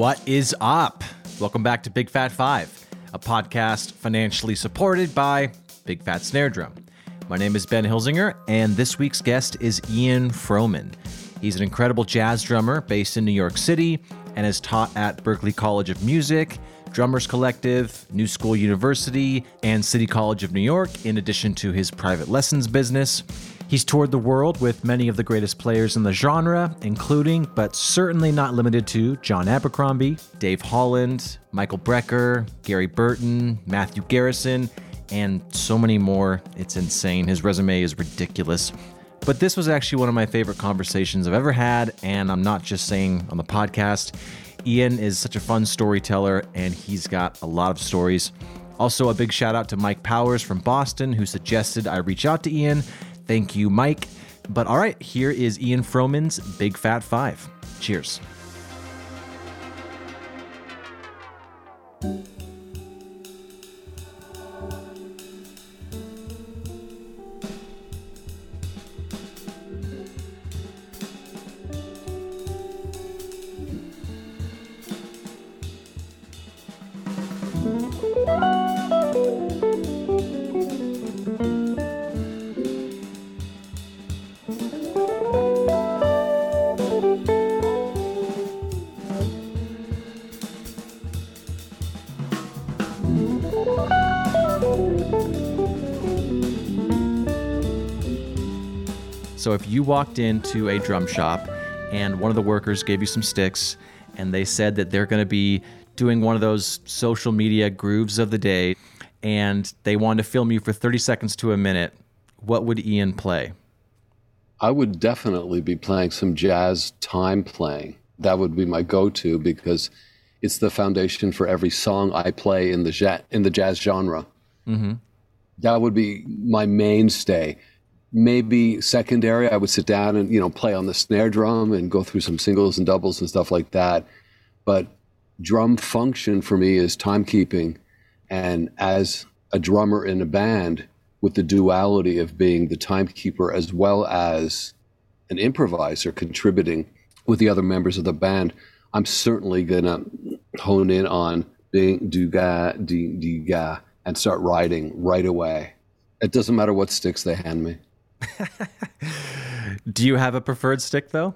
What is up? Welcome back to Big Fat Five, a podcast financially supported by Big Fat Snare Drum. My name is Ben Hilsinger, and this week's guest is Ian Froman. He's an incredible jazz drummer based in New York City and has taught at Berklee College of Music, Drummers Collective, New School University, and City College of New York, in addition to his private lessons business. He's toured the world with many of the greatest players in the genre, including, but certainly not limited to, John Abercrombie, Dave Holland, Michael Brecker, Gary Burton, Matthew Garrison, and so many more. It's insane. His resume is ridiculous. But this was actually one of my favorite conversations I've ever had, and I'm not just saying on the podcast. Ian is such a fun storyteller, and he's got a lot of stories. Also, a big shout out to Mike Powers from Boston, who suggested I reach out to Ian. Thank you, Mike. But all right, here is Ian Froman's Big Fat Five. Cheers. So if you walked into a drum shop and one of the workers gave you some sticks and they said that they're going to be doing one of those social media grooves of the day and they wanted to film you for 30 seconds to a minute, what would Ian play? I would definitely be playing some jazz time playing. That would be my go-to because it's the foundation for every song I play in the jazz, in the jazz genre. Mm-hmm. That would be my mainstay maybe secondary. I would sit down and you know play on the snare drum and go through some singles and doubles and stuff like that. But drum function for me is timekeeping. And as a drummer in a band with the duality of being the timekeeper as well as an improviser contributing with the other members of the band i'm certainly going to hone in on being do ga di ga and start writing right away. It doesn't matter what sticks they hand me Do you have a preferred stick though?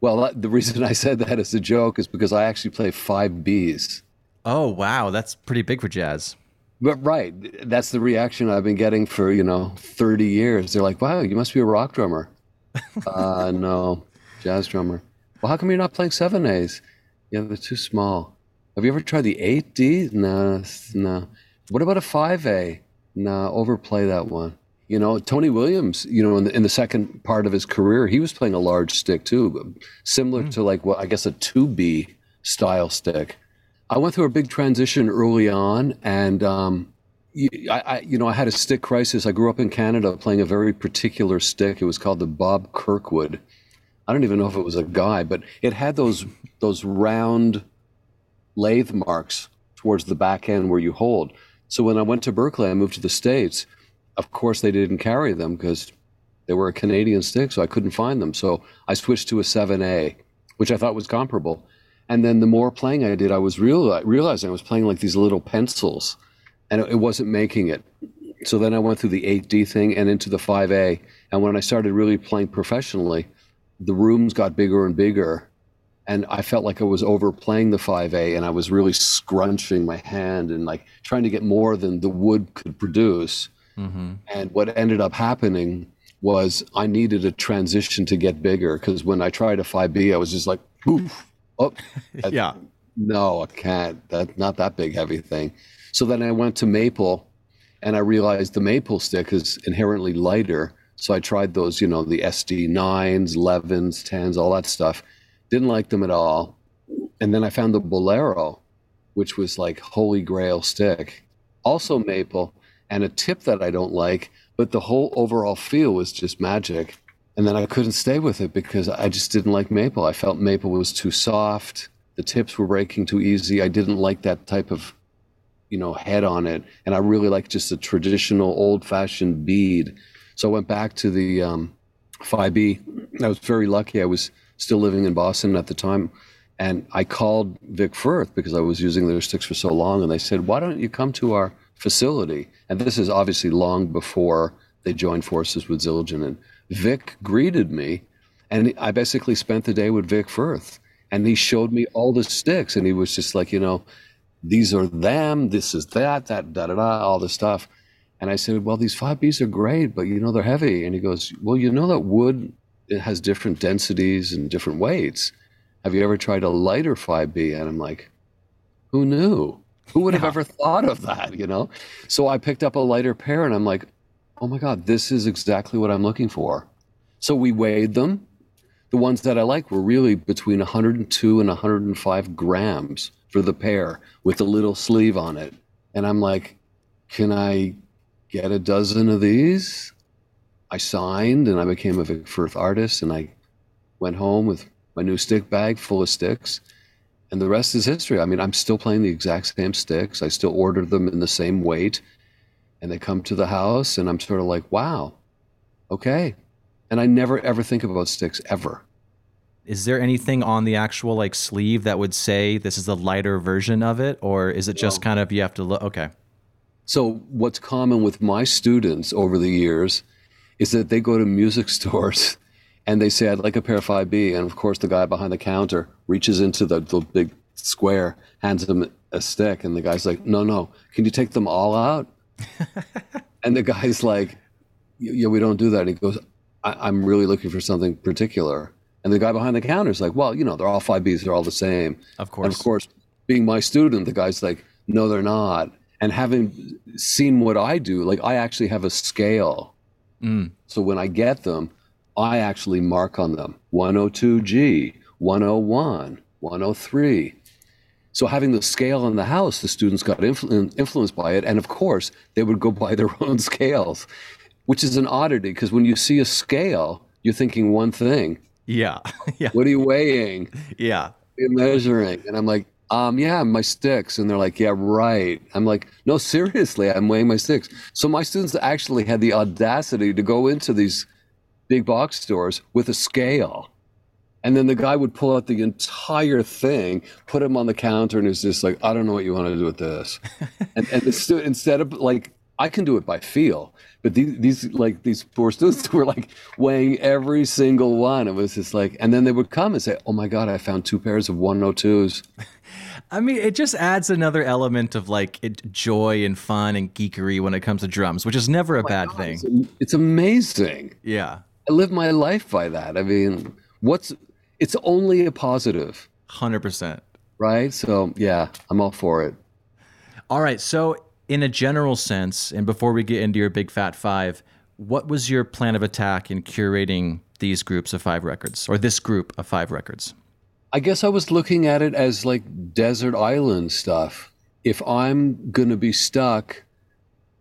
Well, the reason I said that as a joke is because I actually play five Bs. Oh wow, that's pretty big for jazz. But right, that's the reaction I've been getting for you know thirty years. They're like, "Wow, you must be a rock drummer." uh, no, jazz drummer. Well, how come you're not playing seven A's? Yeah, they're too small. Have you ever tried the eight D? No, no. What about a five A? No, overplay that one. You know, Tony Williams, you know, in the, in the, second part of his career, he was playing a large stick too, similar mm. to like what I guess a 2B style stick. I went through a big transition early on, and um, I, I, you know, I had a stick crisis. I grew up in Canada playing a very particular stick. It was called the Bob Kirkwood. I don't even know if it was a guy, but it had those those round lathe marks towards the back end where you hold. So when I went to Berklee, I moved to the States of course, they didn't carry them because they were a Canadian stick, so I couldn't find them. So I switched to a 7A, which I thought was comparable. And then the more playing I did, I was real, realizing I was playing like these little pencils, and it, wasn't making it. So then I went through the 8D thing and into the 5A. And when I started really playing professionally, the rooms got bigger and bigger. And I felt like I was overplaying the 5A and I was really scrunching my hand and like trying to get more than the wood could produce. Mm-hmm. And what ended up happening was I needed a transition to get bigger because when I tried a 5B, I was just like, poof, oh, yeah. No, I can't. That not that big heavy thing. So then I went to maple, and I realized the maple stick is inherently lighter. So I tried those, you know, the SD nines, 11s, 10s, all that stuff. Didn't like them at all. And then I found the Bolero, which was like holy grail stick, also maple and a tip that I don't like, but the whole overall feel was just magic. And then I couldn't stay with it because I just didn't like maple. I felt maple was too soft. The tips were breaking too easy. I didn't like that type of, you know, head on it. And I really like just a traditional old fashioned bead. So I went back to the um, 5B. I was very lucky. I was still living in Boston at the time. And I called Vic Firth because I was using their sticks for so long, and they said, "Why don't you come to our facility?" And this is obviously long before they joined forces with Zildjian. And Vic greeted me, and I basically spent the day with Vic Firth, and he showed me all the sticks, and he was just like, you know, these are them, this is that, that, da da da, all this stuff. And I said, well, these five Bs are great, but you know they're heavy. And he goes, well, you know that wood it has different densities and different weights. Have you ever tried a lighter 5B? And I'm like, who knew? Who would have yeah. ever thought of that, you know? So I picked up a lighter pair and I'm like, oh my God, this is exactly what I'm looking for. So we weighed them. The ones that I like were really between 102 and 105 grams for the pair with a little sleeve on it. And I'm like, can I get a dozen of these? I signed and I became a Vic Firth artist and I went home with my new stick bag full of sticks. And the rest is history. I mean, I'm still playing the exact same sticks. I still order them in the same weight. And they come to the house and I'm sort of like, wow, okay. And I never ever think about sticks ever. Is there anything on the actual like sleeve that would say this is the lighter version of it? Or is it just no. kind of you have to look? Okay. So, what's common with my students over the years is that they go to music stores and they say, I'd like a pair of 5B. And of course, the guy behind the counter reaches into the, the big square, hands them a stick. And the guy's like, No, no, can you take them all out? and the guy's like, Yeah, we don't do that. And he goes, I- am really looking for something particular. And the guy behind the counter is like, Well, you know, they're all 5Bs, they're all the same. Of course. And of course, being my student, the guy's like, No, they're not. And having seen what I do, like, I actually have a scale Mm. So when I get them, I actually mark on them 102G, 101, 103. So having the scale in the house, the students got influ- influenced by it. And of course, they would go buy their own scales, which is an oddity because when you see a scale, you're thinking one thing. Yeah. yeah. What are you weighing? Yeah. You're measuring. And I'm like, um, yeah, my sticks. And they're like, yeah, right. I'm like, no, seriously, I'm weighing my sticks. So my students actually had the audacity to go into these big box stores with a scale. And then the guy would pull out the entire thing, put him on the counter, and is just like, I don't know what you want to do with this. and, and stu- instead of like, I can do it by feel, but these, these like these poor students were like weighing every single one. It was just like, and then they would come and say, "Oh my god, I found two pairs of 102s." I mean, it just adds another element of like it, joy and fun and geekery when it comes to drums, which is never a oh bad God, thing. It's, it's amazing. Yeah. I live my life by that. I mean, what's it's only a positive. 100%. Right? So, yeah, I'm all for it. All right. So, in a general sense, and before we get into your big fat five, what was your plan of attack in curating these groups of five records or this group of five records? I guess I was looking at it as like desert island stuff. If I'm going to be stuck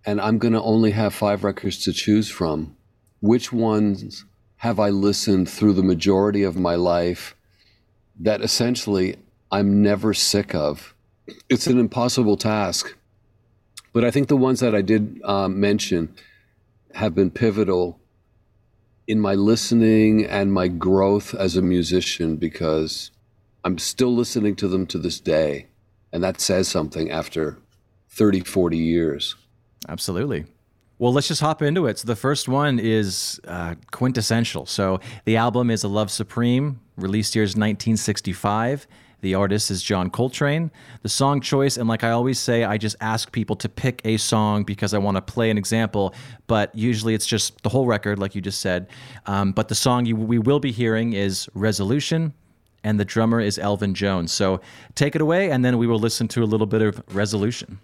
and I'm going to only have five records to choose from, which ones have I listened through the majority of my life that essentially I'm never sick of? It's an impossible task. But I think the ones that I did um, mention have been pivotal in my listening and my growth as a musician because I'm still listening to them to this day. And that says something after 30, 40 years. Absolutely. Well, let's just hop into it. So, the first one is uh, quintessential. So, the album is A Love Supreme, released year is 1965. The artist is John Coltrane. The song choice, and like I always say, I just ask people to pick a song because I want to play an example, but usually it's just the whole record, like you just said. Um, but the song you, we will be hearing is Resolution and the drummer is Elvin Jones. So take it away, and then we will listen to a little bit of Resolution.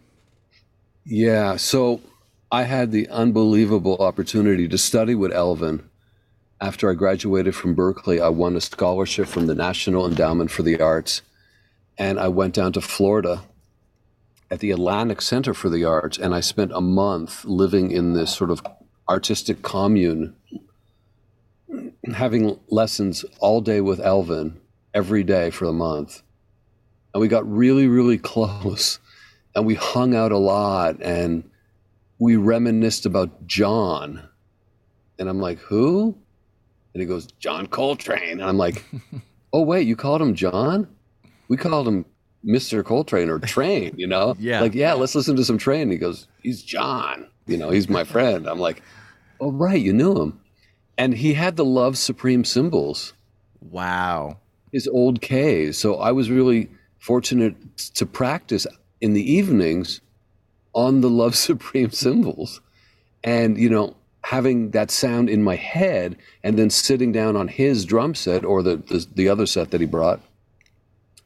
Yeah. So I had the unbelievable opportunity to study with Elvin. After I graduated from Berklee, I won a scholarship from the National Endowment for the Arts. And I went down to Florida at the Atlantic Center for the Arts, and I spent a month living in this sort of artistic commune, having lessons all day with Elvin every day for a month. And we got really, really close. And we hung out a lot and we reminisced about John. And I'm like, who? And he goes, John Coltrane. And I'm like, oh, wait, you called him John? we called him Mr. Coltrane or Train, you know? Yeah. Like, yeah, let's listen to some Train. He goes, he's John, you know, he's my friend. I'm like, oh, right, you knew him. And he had the Love Supreme cymbals, Wow. his old Ks. So I was really fortunate to practice in the evenings on the Love Supreme cymbals. And, you know, having that sound in my head and then sitting down on his drum set or the, the, the other set that he brought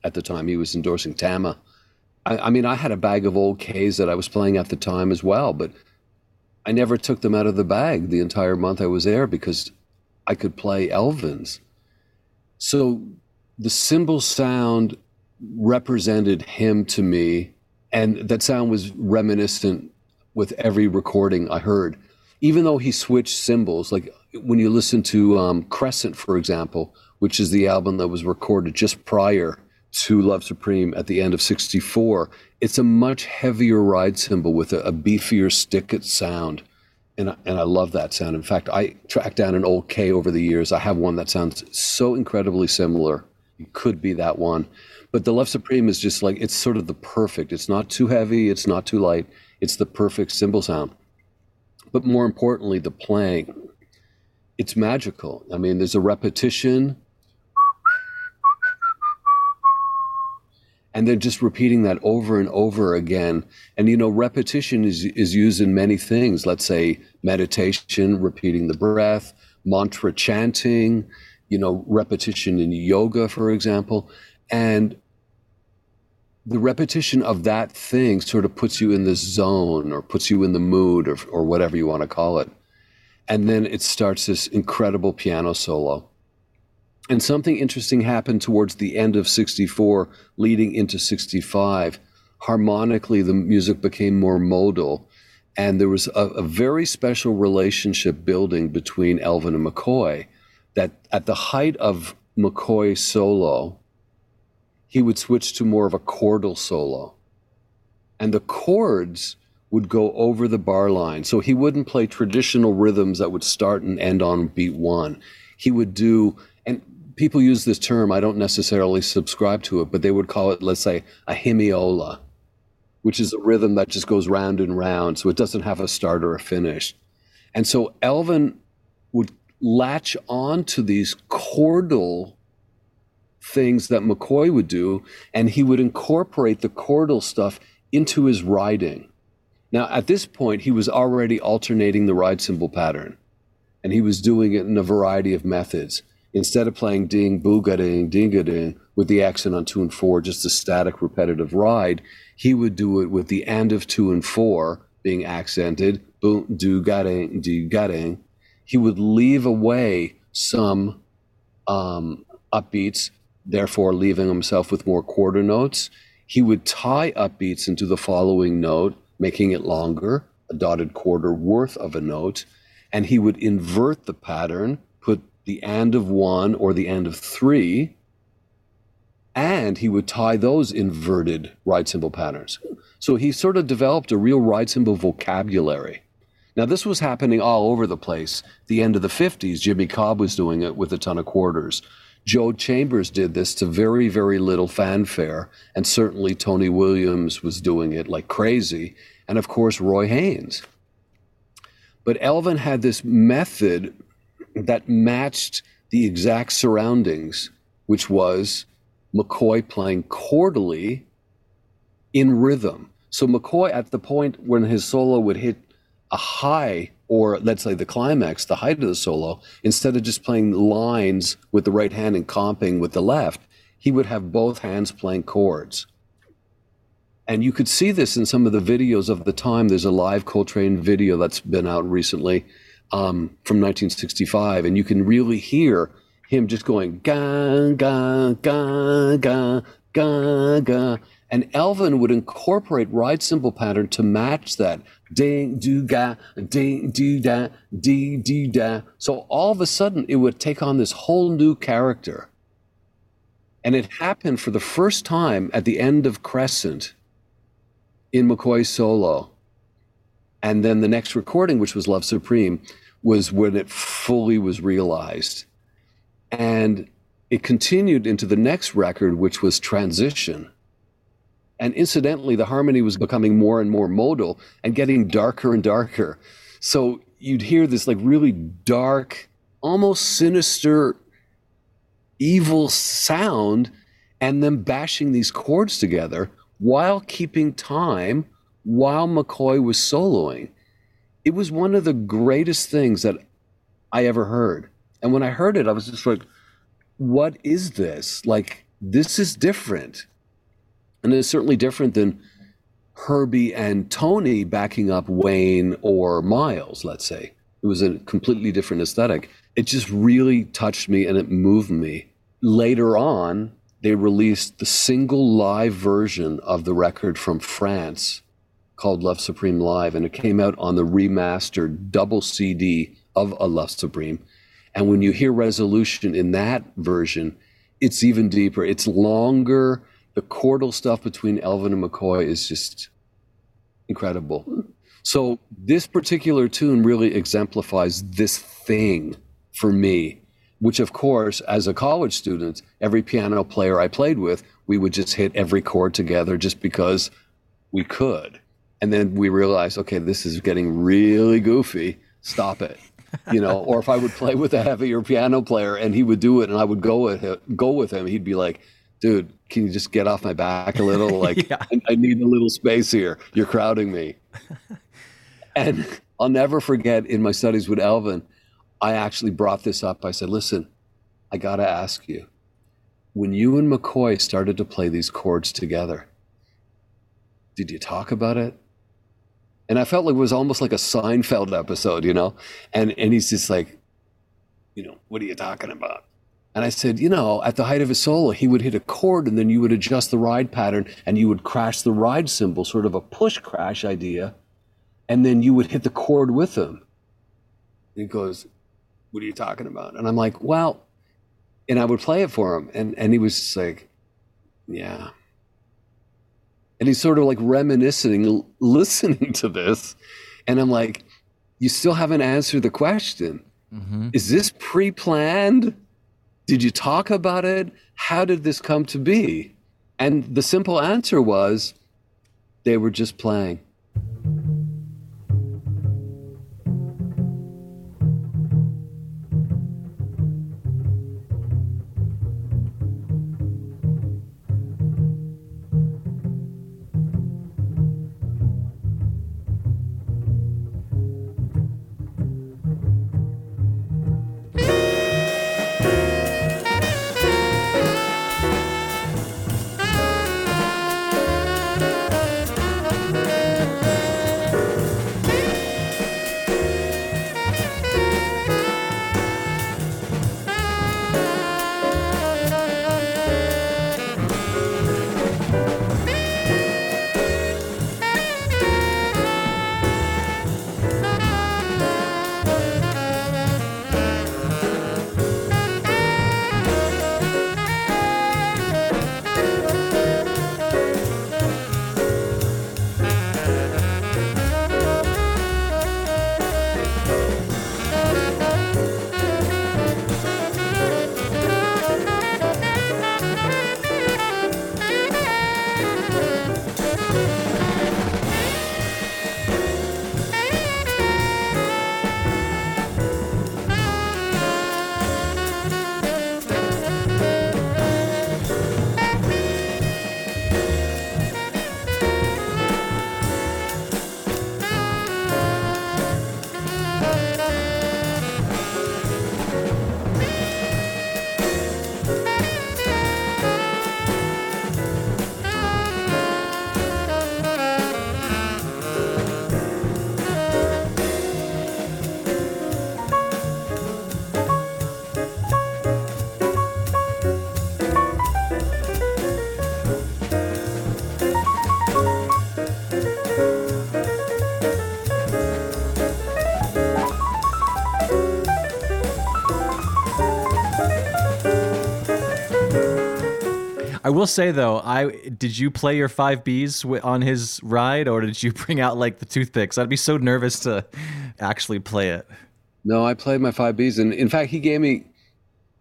at the time he was endorsing Tama. I, I mean, I had a bag of old Ks that I was playing at the time as well, but I never took them out of the bag the entire month I was there because I could play Elvin's. So the cymbal sound represented him to me, and that sound was reminiscent with every recording I heard. Even though he switched cymbals, like when you listen to um, Crescent, for example, which is the album that was recorded just prior to Love Supreme at the end of 64, it's a much heavier ride cymbal with a, a beefier stick sound. And I, and I love that sound. In fact, I tracked down an old K over the years. I have one that sounds so incredibly similar. It could be that one. But the Love Supreme is just like, it's sort of the perfect. It's not too heavy, it's not too light. It's the perfect cymbal sound. But more importantly, the playing. It's magical. I mean, there's a repetition and then just repeating that over and over again and you know repetition is is used in many things let's say meditation repeating the breath mantra chanting you know repetition in yoga for example and the repetition of that thing sort of puts you in the zone or puts you in the mood or, or whatever you want to call it and then it starts this incredible piano solo and something interesting happened towards the end of 64, leading into 65. Harmonically, the music became more modal. And there was a, a, very special relationship building between Elvin and McCoy that at the height of McCoy's solo, he would switch to more of a chordal solo. And the chords would go over the bar line. So he wouldn't play traditional rhythms that would start and end on beat one. He would do, and people use this term. I don't necessarily subscribe to it, but they would call it, let's say, a hemiola, which is a rhythm that just goes round and round. So it doesn't have a start or a finish. And so Elvin would latch on to these chordal things that McCoy would do, and he would incorporate the chordal stuff into his riding. Now, at this point, he was already alternating the ride cymbal pattern, and he was doing it in a variety of methods instead of playing ding, booga ding, dinga ding with the accent on two and four, just a static repetitive ride, he would do it with the end of two and four being accented, boom, do ga ding, do ga ding. He would leave away some um, upbeats, therefore leaving himself with more quarter notes. He would tie upbeats into the following note, making it longer, a dotted quarter worth of a note, and he would invert the pattern, put the end of one or the end of three, and he would tie those inverted ride cymbal patterns. So he sort of developed a real ride cymbal vocabulary. Now, this was happening all over the place. The end of the 50s, Jimmy Cobb was doing it with a ton of quarters. Joe Chambers did this to very, very little fanfare, and certainly Tony Williams was doing it like crazy, and of course, Roy Haynes. But Elvin had this method that matched the exact surroundings, which was McCoy playing quarterly in rhythm. So McCoy, at the point when his solo would hit a high, or let's say the climax, the height of the solo, instead of just playing lines with the right hand and comping with the left, he would have both hands playing chords. And you could see this in some of the videos of the time. There's a live Coltrane video that's been out recently um, from 1965, and you can really hear him just going ga ga ga ga ga ga. And Elvin would incorporate ride cymbal pattern to match that ding do ga ding do da dee do da. So all of a sudden, it would take on this whole new character. And it happened for the first time at the end of Crescent in McCoy's solo. And then the next recording, which was Love Supreme, was when it fully was realized. And it continued into the next record, which was Transition. And incidentally, the harmony was becoming more and more modal and getting darker and darker. So you'd hear this like really dark, almost sinister, evil sound, and then bashing these chords together while keeping time while McCoy was soloing. It was one of the greatest things that I ever heard. And when I heard it, I was just like, what is this? Like, this is different. And it's certainly different than Herbie and Tony backing up Wayne or Miles, let's say. It was a completely different aesthetic. It just really touched me and it moved me. Later on, they released the single live version of the record from France called Love Supreme Live, and it came out on the remastered double CD of A Love Supreme. And when you hear resolution in that version, it's even deeper. It's longer. The chordal stuff between Elvin and McCoy is just incredible. So this particular tune really exemplifies this thing for me, which of course, as a college student, every piano player I played with, we would just hit every chord together just because we could. And then we realized, okay, this is getting really goofy. Stop it you know, or if I would play with a heavier piano player and he would do it and I would go with him, go with him, he'd be like, dude, can you just get off my back a little? Like, yeah. I, I need a little space here. You're crowding me. and I'll never forget in my studies with Elvin, I actually brought this up. I said, listen, I got to ask you, when you and McCoy started to play these chords together, did you talk about it? And I felt like it was almost like a Seinfeld episode, you know? And and he's just like, you know, what are you talking about? And I said, you know, at the height of his solo, he would hit a chord and then you would adjust the ride pattern and you would crash the ride cymbal, sort of a push crash idea. And then you would hit the chord with him. And he goes, What are you talking about? And I'm like, Well, and I would play it for him. And, and he was just like, Yeah and he's sort of like reminiscing, listening to this. And I'm like, you still haven't answered the question. Mm-hmm. Is this pre planned? Did you talk about it? How did this come to be? And the simple answer was they were just playing. I will say though, I did you play your five Bs on his ride, or did you bring out like the toothpicks? I'd be so nervous to actually play it. No, I played my five Bs, and in fact, he gave me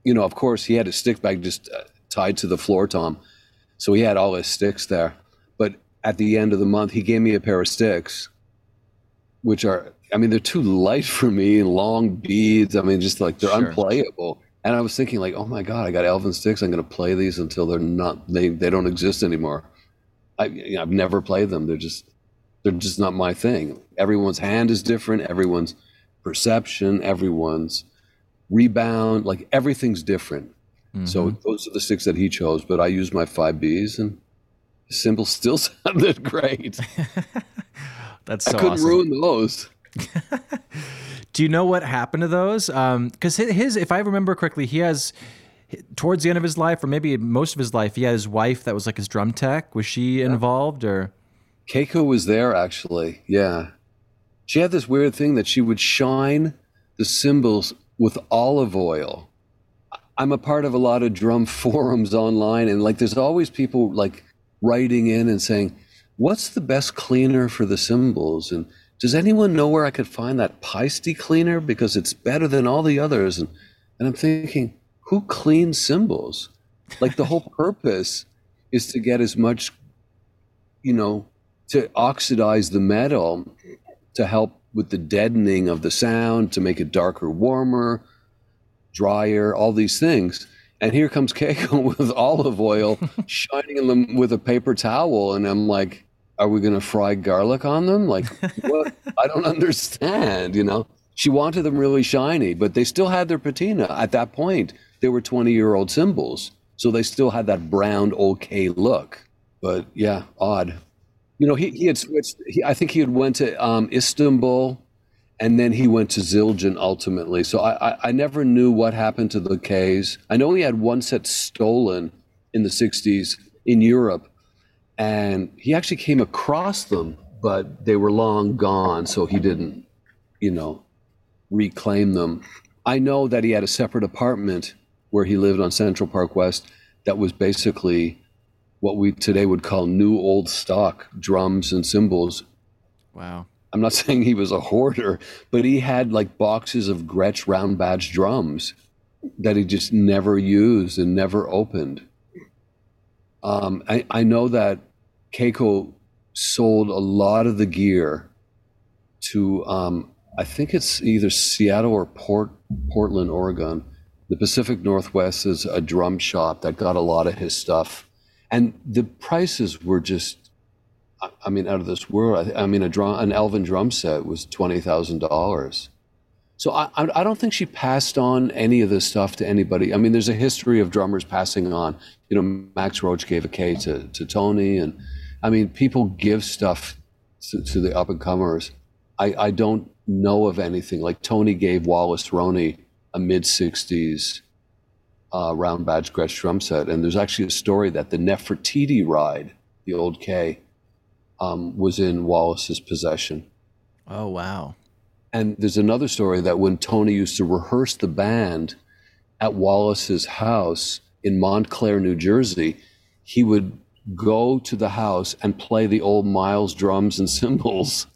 you know, of course, he had his stick bag just uh, tied to the floor tom, so he had all his sticks there. But at the end of the month, he gave me a pair of sticks, which are, I mean, they're too light for me, long beads. I mean, just like they're Sure. unplayable. And I was thinking, like, oh my god, I got Elvin sticks. I'm going to play these until they're not, they they don't exist anymore. I, you know, I've never played them. They're just, they're just not my thing. Everyone's hand is different. Everyone's perception, everyone's rebound, like everything's different. So Mhm. those are the sticks that he chose. But I used my five Bs, and the cymbals still sounded great. that's so I couldn't awesome. ruin those. Do you know what happened to those? Um, because his, if I remember correctly, he has towards the end of his life, or maybe most of his life, he had his wife that was like his drum tech. Was she involved, or Keiko was there actually. Yeah. She had this weird thing that she would shine the cymbals with olive oil. I'm a part of a lot of drum forums online and like there's always people like writing in and saying, "What's the best cleaner for the cymbals?" and does anyone know where I could find that Paiste cleaner because it's better than all the others and and I'm thinking, who cleans cymbals? Like the whole purpose is to get as much you know, to oxidize the metal to help with the deadening of the sound, to make it darker, warmer, drier, all these things. And here comes Keiko with olive oil shining in them with a paper towel. And I'm like, are we going to fry garlic on them? Like, what? I don't understand, you know? She wanted them really shiny, but they still had their patina. At that point, they were 20 year old cymbals. So they still had that brown, okay look. But yeah, odd. You know, he, he had switched. He, I think he had went to um, Istanbul, and then he went to Zildjian ultimately. So I, I, I never knew what happened to the Ks. I know he had one set stolen in the '60s in Europe, and he actually came across them, but they were long gone, so he didn't, you know, reclaim them. I know that he had a separate apartment where he lived on Central Park West that was basically what we today would call new old stock drums and cymbals. wow? I'm not saying he was a hoarder, but he had like boxes of Gretsch round badge drums that he just never used and never opened. Um, I, I know that Keiko sold a lot of the gear to, um, I think it's either Seattle or Port, Portland, Oregon. The Pacific Northwest is a drum shop that got a lot of his stuff. And the prices were just I- I mean, out of this world. I, I mean, a drum, an Elvin drum set was twenty thousand dollars. So I, I don't think she passed on any of this stuff to anybody. I mean, there's a history of drummers passing on. You know, Max Roach gave a K to, to Tony, and I mean, people give stuff to, to the up and comers. I, I don't know of anything like Tony gave Wallace Roney a mid '60s uh, round badge Gretsch drum set, and there's actually a story that the Nefertiti ride, the old K, um, was in Wallace's possession. Oh wow! And there's another story that when Tony used to rehearse the band at Wallace's house in Montclair, New Jersey, he would go to the house and play the old Miles drums and cymbals.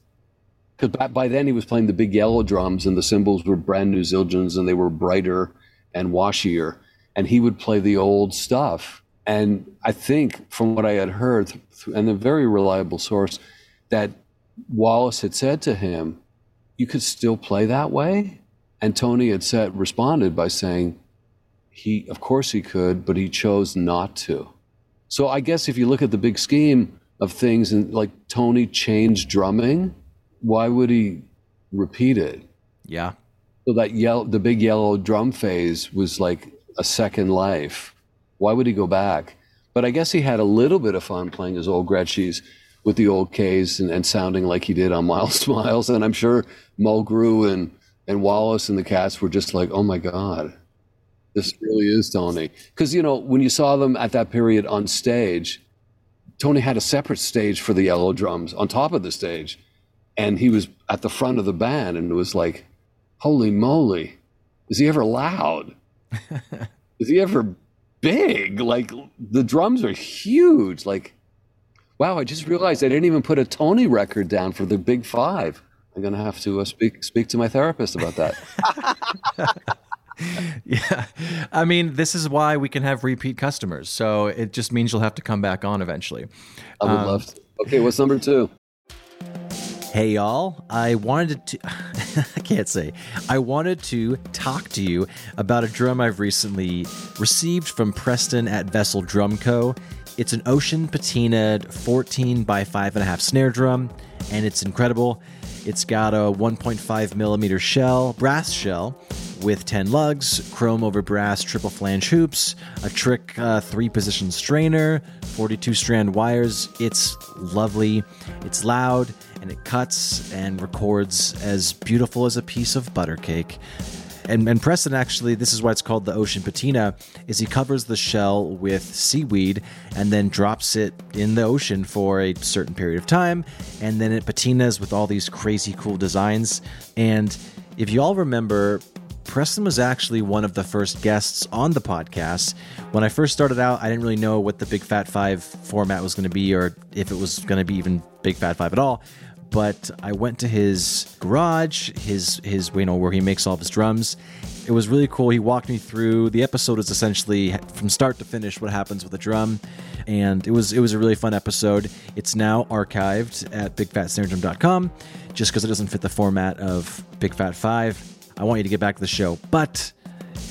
Because by, by then he was playing the big yellow drums and the cymbals were brand new Zildjians and they were brighter and washier. And he would play the old stuff. And I think from what I had heard, and a very reliable source, that Wallace had said to him, you could still play that way? And Tony had said, responded by saying, he, of course he could, but he chose not to. So I guess if you look at the big scheme of things and like Tony changed drumming, why would he repeat it? Yeah, So that yellow, the big yellow drum phase was like a second life. Why would he go back? But I guess he had a little bit of fun playing his old Gretschis with the old Ks and, and sounding like he did on Miles to Miles. And I'm sure Mulgrew and, and Wallace and the cats were just like, oh my God, this really is Tony. Because, you know, when you saw them at that period on stage, Tony had a separate stage for the yellow drums on top of the stage. And he was at the front of the band and it was like, holy moly, is he ever loud? is he ever big? Like the drums are huge. Like, wow, I just realized I didn't even put a Tony record down for the Big Five. I'm gonna have to uh, speak speak to my therapist about that. yeah. I mean, this is why we can have repeat customers. So it just means you'll have to come back on eventually. I would um, love to. Okay, what's number two? Hey y'all, I wanted to I can't say. I wanted to talk to you about a drum I've recently received from Preston at Vessel Drum Co. It's an ocean patinaed 14 by 5.5 snare drum, and it's incredible. It's got a 1.5 millimeter shell, brass shell, with 10 lugs, chrome over brass triple flange hoops, a trick uh, three position strainer, 42 strand wires. It's lovely, it's loud, and it cuts and records as beautiful as a piece of butter cake. And, and Preston actually, this is why it's called the ocean patina, is he covers the shell with seaweed and then drops it in the ocean for a certain period of time, and then it patinas with all these crazy cool designs. And if you all remember, Preston was actually one of the first guests on the podcast. When I first started out, I didn't really know what the Big Fat Five format was going to be or if it was going to be even Big Fat Five at all. But I went to his garage, his his you know where he makes all of his drums. It was really cool. He walked me through. The episode is essentially from start to finish what happens with a drum, and it was it was a really fun episode. It's now archived at bigfatsnaredrum.com, just because it doesn't fit the format of Big Fat Five I want you to get back to the show. But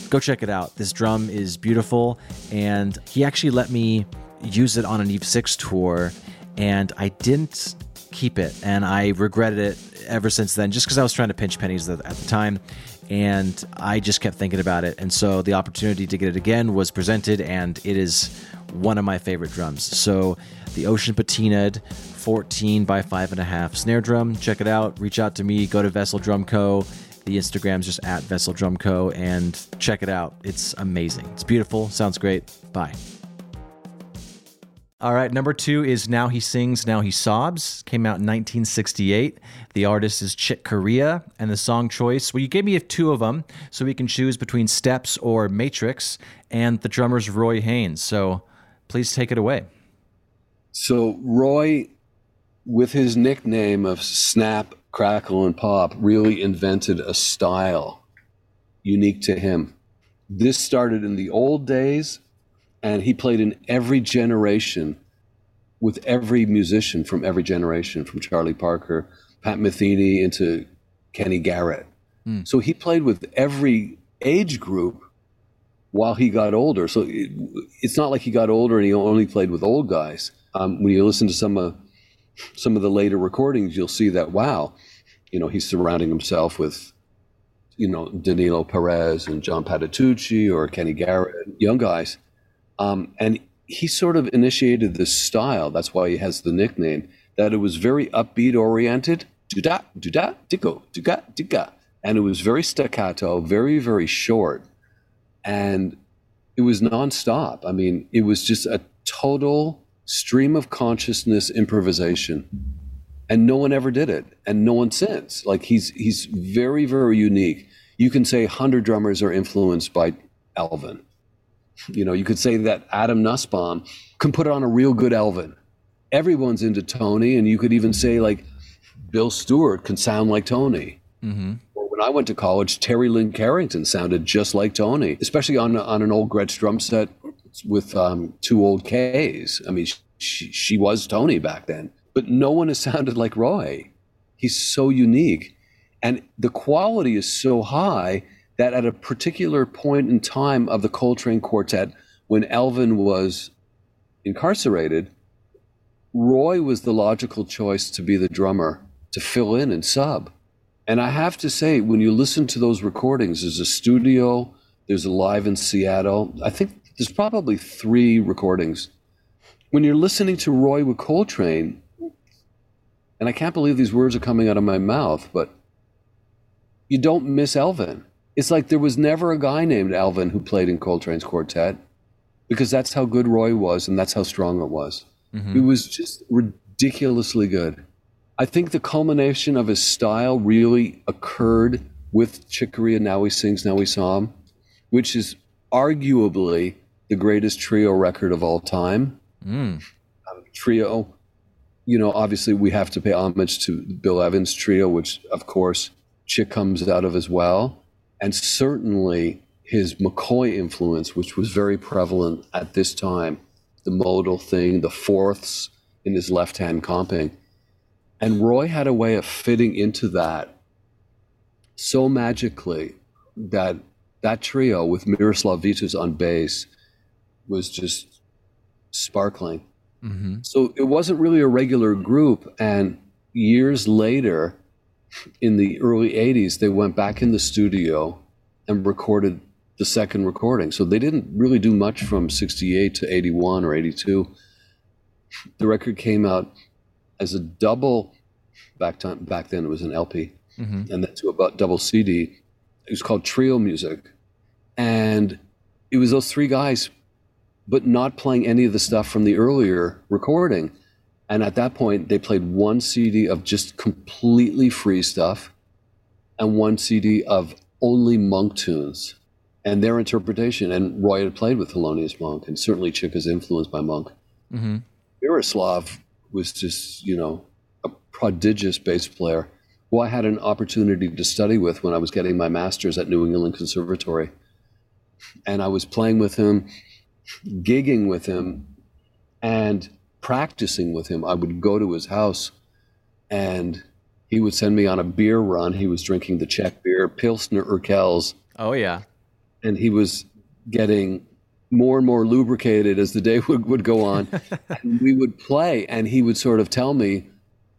go check it out. This drum is beautiful, and he actually let me use it on an Eve 6 tour, and I didn't keep it, and I regretted it ever since then, just because I was trying to pinch pennies at the time, and I just kept thinking about it. And so the opportunity to get it again was presented, and it is one of my favorite drums. So the Ocean Patinaed 14 by 5.5 snare drum. Check it out. Reach out to me. Go to Vessel Drum Co. The Instagram's just at Vessel Drum Co. and check it out. It's amazing. It's beautiful. Sounds great. Bye. All right, number two is Now He Sings, Now He Sobs. Came out in 1968. The artist is Chick Corea, and the song choice, well, you gave me two of them, so we can choose between Steps or Matrix, and the drummer's Roy Haynes. So please take it away. So, Roy, with his nickname of Snap crackle and pop really invented a style unique to him. This started in the old days, and he played in every generation with every musician from every generation, from Charlie Parker, Pat Metheny, into Kenny Garrett. Mm. So he played with every age group while he got older. So it, it's not like he got older and he only played with old guys. Um, when you listen to some of some of the later recordings, you'll see that wow, you know, he's surrounding himself with, you know, Danilo Perez and John Patitucci or Kenny Garrett, young guys. Um, and he sort of initiated this style. That's why he has the nickname. That it was very upbeat oriented, do da do da digo do ga do ga, and it was very staccato, very very short, and it was nonstop. I mean, it was just a total stream of consciousness improvisation and no one ever did it and no one since. Like he's he's very very unique. You can say 100 drummers are influenced by elvin. You know you could say that adam nussbaum can put on a real good elvin. Everyone's into tony and you could even say like bill stewart can sound like tony. Mm-hmm. when i went to college terri lyne carrington sounded just like tony especially on, on an old gretsch drum set with um, two old ks. I mean she, she was tony back then but no one has sounded like Roy. He's so unique. And the quality is so high that at a particular point in time of the Coltrane Quartet, when Elvin was incarcerated, Roy was the logical choice to be the drummer, to fill in and sub. And I have to say, when you listen to those recordings, there's a studio, there's a live in Seattle. I think there's probably three recordings. When you're listening to Roy with Coltrane, and I can't believe these words are coming out of my mouth, but you don't miss Elvin. It's like there was never a guy named Elvin who played in Coltrane's quartet because that's how good Roy was and that's how strong it was. Mm-hmm. It was just ridiculously good. I think the culmination of his style really occurred with Chick Corea Now He Sings, Now We Saw Him, which is arguably the greatest trio record of all time. Mm. Um, trio you know, obviously we have to pay homage to Bill Evans trio, which of course Chick comes out of as well. And certainly his McCoy influence, which was very prevalent at this time, the modal thing, the fourths in his left hand comping. And Roy had a way of fitting into that so magically that that trio with Miroslav Vitous on bass was just sparkling. Mm-hmm. So it wasn't really a regular group. And years later, in the early 80s, they went back in the studio and recorded the second recording. So they didn't really do much from 68 to 81 or 82. The record came out as a double back time back then it was an LP mm-hmm. and then to about double CD. It was called Trio Music. And it was those three guys but not playing any of the stuff from the earlier recording. And at that point, they played one CD of just completely free stuff and one CD of only monk tunes and their interpretation. And Roy had played with Thelonious Monk, and certainly Chick is influenced by Monk. Mm-hmm. Miroslav was just, you know, a prodigious bass player who I had an opportunity to study with when I was getting my master's at New England Conservatory. And I was playing with him, gigging with him, and practicing with him. I would go to his house and he would send me on a beer run. He was drinking the Czech beer, Pilsner Urquell's. Oh, yeah and he was getting more and more lubricated as the day would, would go on. we would play, and he would sort of tell me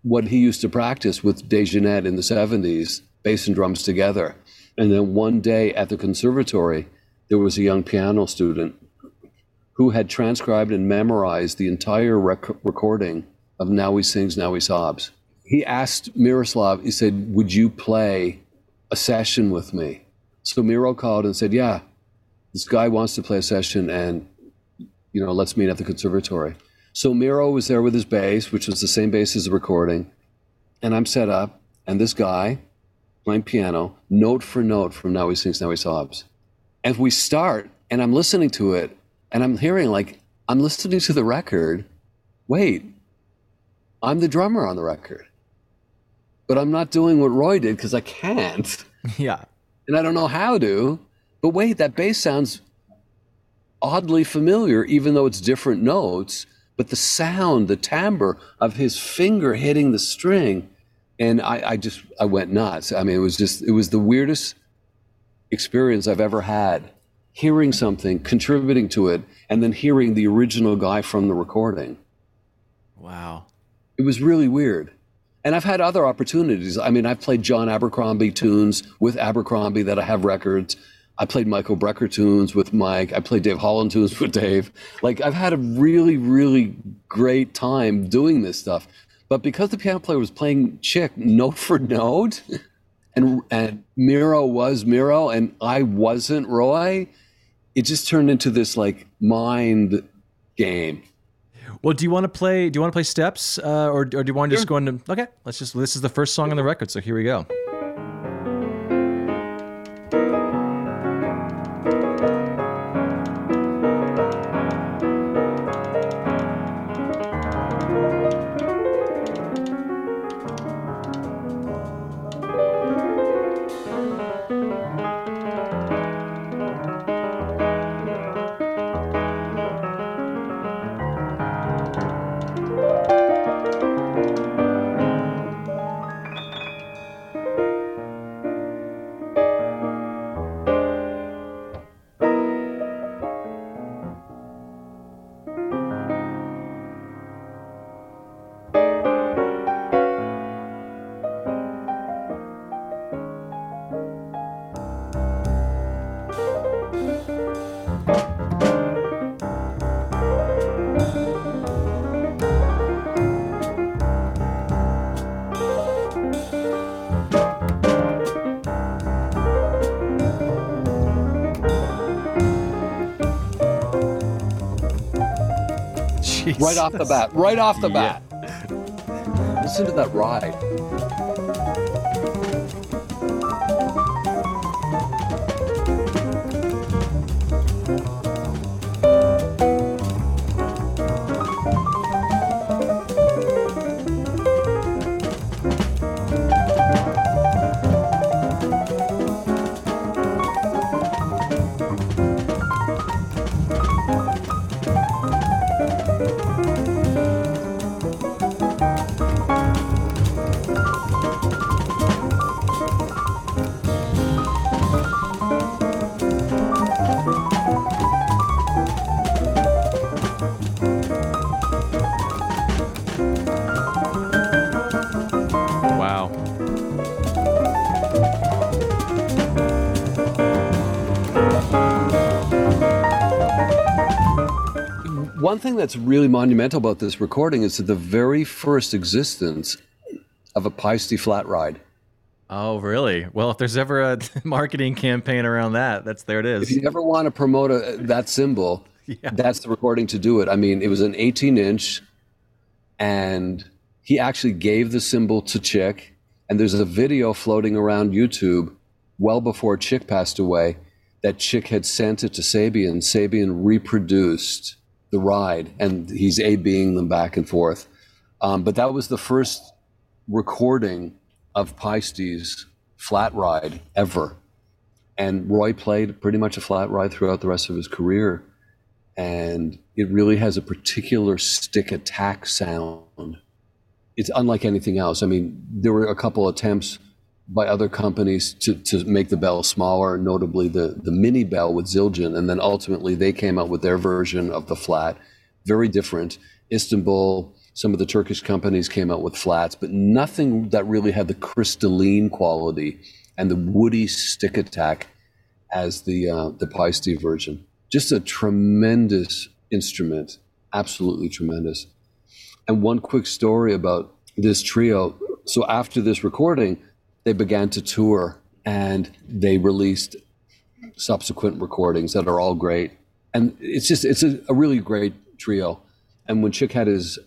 what he used to practice with DeJohnette in the 70s, bass and drums together. And then one day at the conservatory, there was a young piano student who had transcribed and memorized the entire rec- recording of Now He Sings, Now He Sobs. He asked Miroslav, he said, Would you play a session with me? So Miro called and said, "Yeah, this guy wants to play a session, and you know, let's meet at the conservatory." So Miro was there with his bass, which was the same bass as the recording, and I'm set up, and this guy playing piano, note for note from Now He Sings, Now He Sobs. And we start, and I'm listening to it, and I'm hearing like I'm listening to the record. Wait, I'm the drummer on the record, but I'm not doing what Roy did because I can't. Yeah and I don't know how to. But wait, that bass sounds oddly familiar, even though it's different notes. But the sound, the timbre of his finger hitting the string, and I, I just I went nuts. I mean, it was just it was the weirdest experience I've ever had. Hearing something, contributing to it, and then hearing the original guy from the recording. Wow. It was really weird. And I've had other opportunities. I mean, I've played John Abercrombie tunes with Abercrombie that I have records. I played Michael Brecker tunes with Mike. I played Dave Holland tunes with Dave. Like, I've had a really, really great time doing this stuff. But because the piano player was playing Chick note for note, and and Miro was Miro, and I wasn't Roy, it just turned into this like mind game. Well, do you want to play? Do you want to play steps, uh, or, or do you want to just go into? Okay, let's just. This is the first song on the record, so here we go. Right off the bat. Right off the bat. Listen to that ride. One thing that's really monumental about this recording is the very first existence of a Paiste flat ride. Oh, really? Well, if there's ever a marketing campaign around that, that's there it is. If you ever want to promote a, that cymbal, Yeah. that's the recording to do it. I mean, it was an 18 inch, and he actually gave the cymbal to Chick. And there's a video floating around YouTube well before Chick passed away that Chick had sent it to Sabian. Sabian reproduced the ride, and he's A being them back and forth. Um, but that was the first recording of Paiste's flat ride ever. And Roy played pretty much a flat ride throughout the rest of his career. And it really has a particular stick attack sound. It's unlike anything else. I mean, there were a couple attempts by other companies to, to make the bell smaller, notably the, the mini bell with Zildjian. And then ultimately they came out with their version of the flat, very different. Istanbul, some of the Turkish companies came out with flats, but nothing that really had the crystalline quality and the woody stick attack as the uh, the Paiste version. Just a tremendous instrument, absolutely tremendous. And one quick story about this trio. So after this recording, they began to tour and they released subsequent recordings that are all great. And it's just it's a, a really great trio. And when Chick had his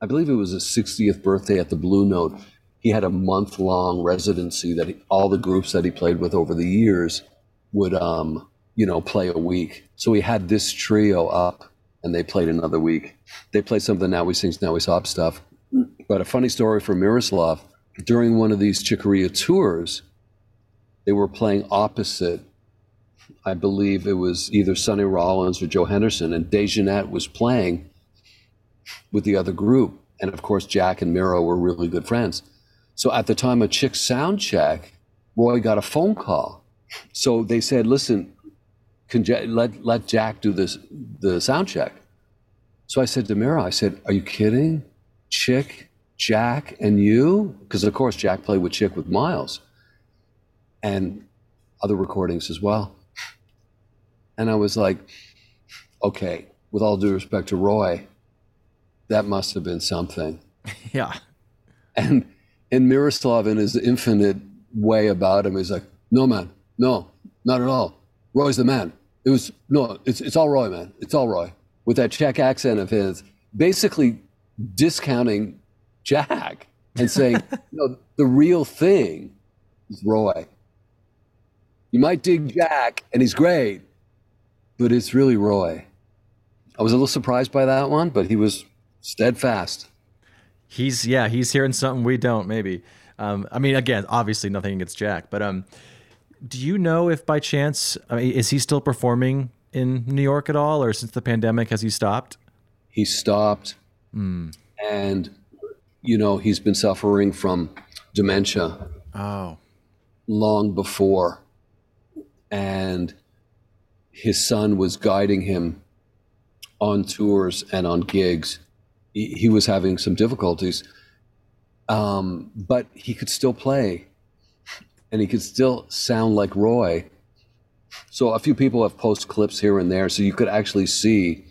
I believe it was his 60th birthday at the Blue Note. He had a month long residency that he, all the groups that he played with over the years would, um, you know, play a week. So he had this trio up and they played another week. They played some of the Now We Sing, Now We Stop stuff. But a funny story for Miroslav during one of these Chick Corea tours, they were playing opposite. I believe it was either Sonny Rollins or Joe Henderson, and DeJohnette was playing with the other group. And of course, Jack and Miro were really good friends. So at the time of Chick's sound check, Roy got a phone call. So they said, listen, Ja- let, let Jack do this, the sound check. So I said to Miro, I said, are you kidding? Chick, Jack, and you? Because of course, Jack played with Chick with Miles and other recordings as well. And I was like, okay, with all due respect to Roy, that must have been something. Yeah. And and Miroslav, in his infinite way about him, is like, no, man, no, not at all. Roy's the man. It was no, it's it's all Roy, man. It's all Roy with that Czech accent of his, basically discounting Jack and saying, no, the real thing is Roy. You might dig Jack, and he's great, but it's really Roy. I was a little surprised by that one, but he was steadfast. He's yeah, he's hearing something we don't. Maybe. Um, I mean, again, obviously nothing against Jack, but um, do you know if by chance I mean, is he still performing in New York at all, or since the pandemic has he stopped? he stopped and you know he's been suffering from dementia Oh, long before. And his son was guiding him on tours and on gigs. He, he was having some difficulties um, but he could still play and he could still sound like roy. So a few people have post clips here and there so you could actually see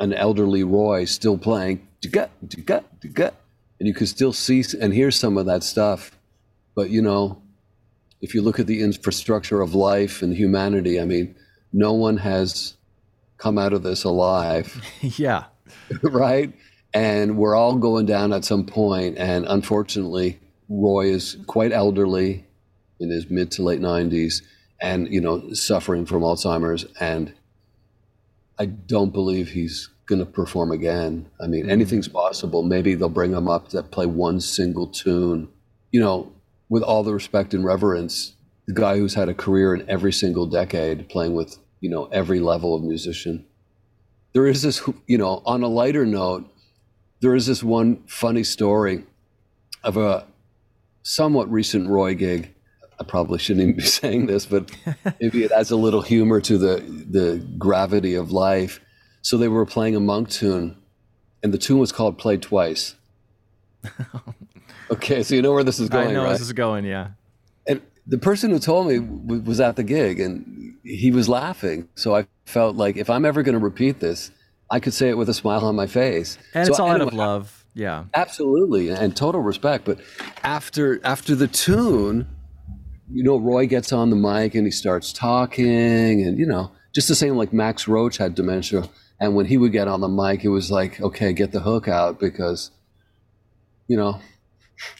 an elderly Roy still playing, "Digga, digga, digga," and you could still see and hear some of that stuff. But you know, if you look at the infrastructure of life and humanity, I mean, no one has come out of this alive, yeah. right? And we're all going down at some point. And unfortunately, Roy is quite elderly, in his mid to late nineties, and you know, suffering from Alzheimer's and I don't believe he's going to perform again. I mean, mm-hmm. anything's possible. Maybe they'll bring him up to play one single tune. You know, with all the respect and reverence, the guy who's had a career in every single decade playing with, you know, every level of musician. There is this, you know, on a lighter note, there is this one funny story of a somewhat recent Roy gig. I probably shouldn't even be saying this, but maybe it adds a little humor to the the gravity of life. So they were playing a monk tune, and the tune was called "Play Twice." okay, so you know where this is going, I know right? this is going. Yeah. and the person who told me w- was at the gig, and he was laughing. So I felt like if I'm ever going to repeat this, I could say it with a smile on my face. And So it's all out of love. Yeah. Absolutely, and total respect. But after after the tune, you know, Roy gets on the mic and he starts talking, and you know, just the same like Max Roach had dementia, and when he would get on the mic, it was like, okay, get the hook out because, you know,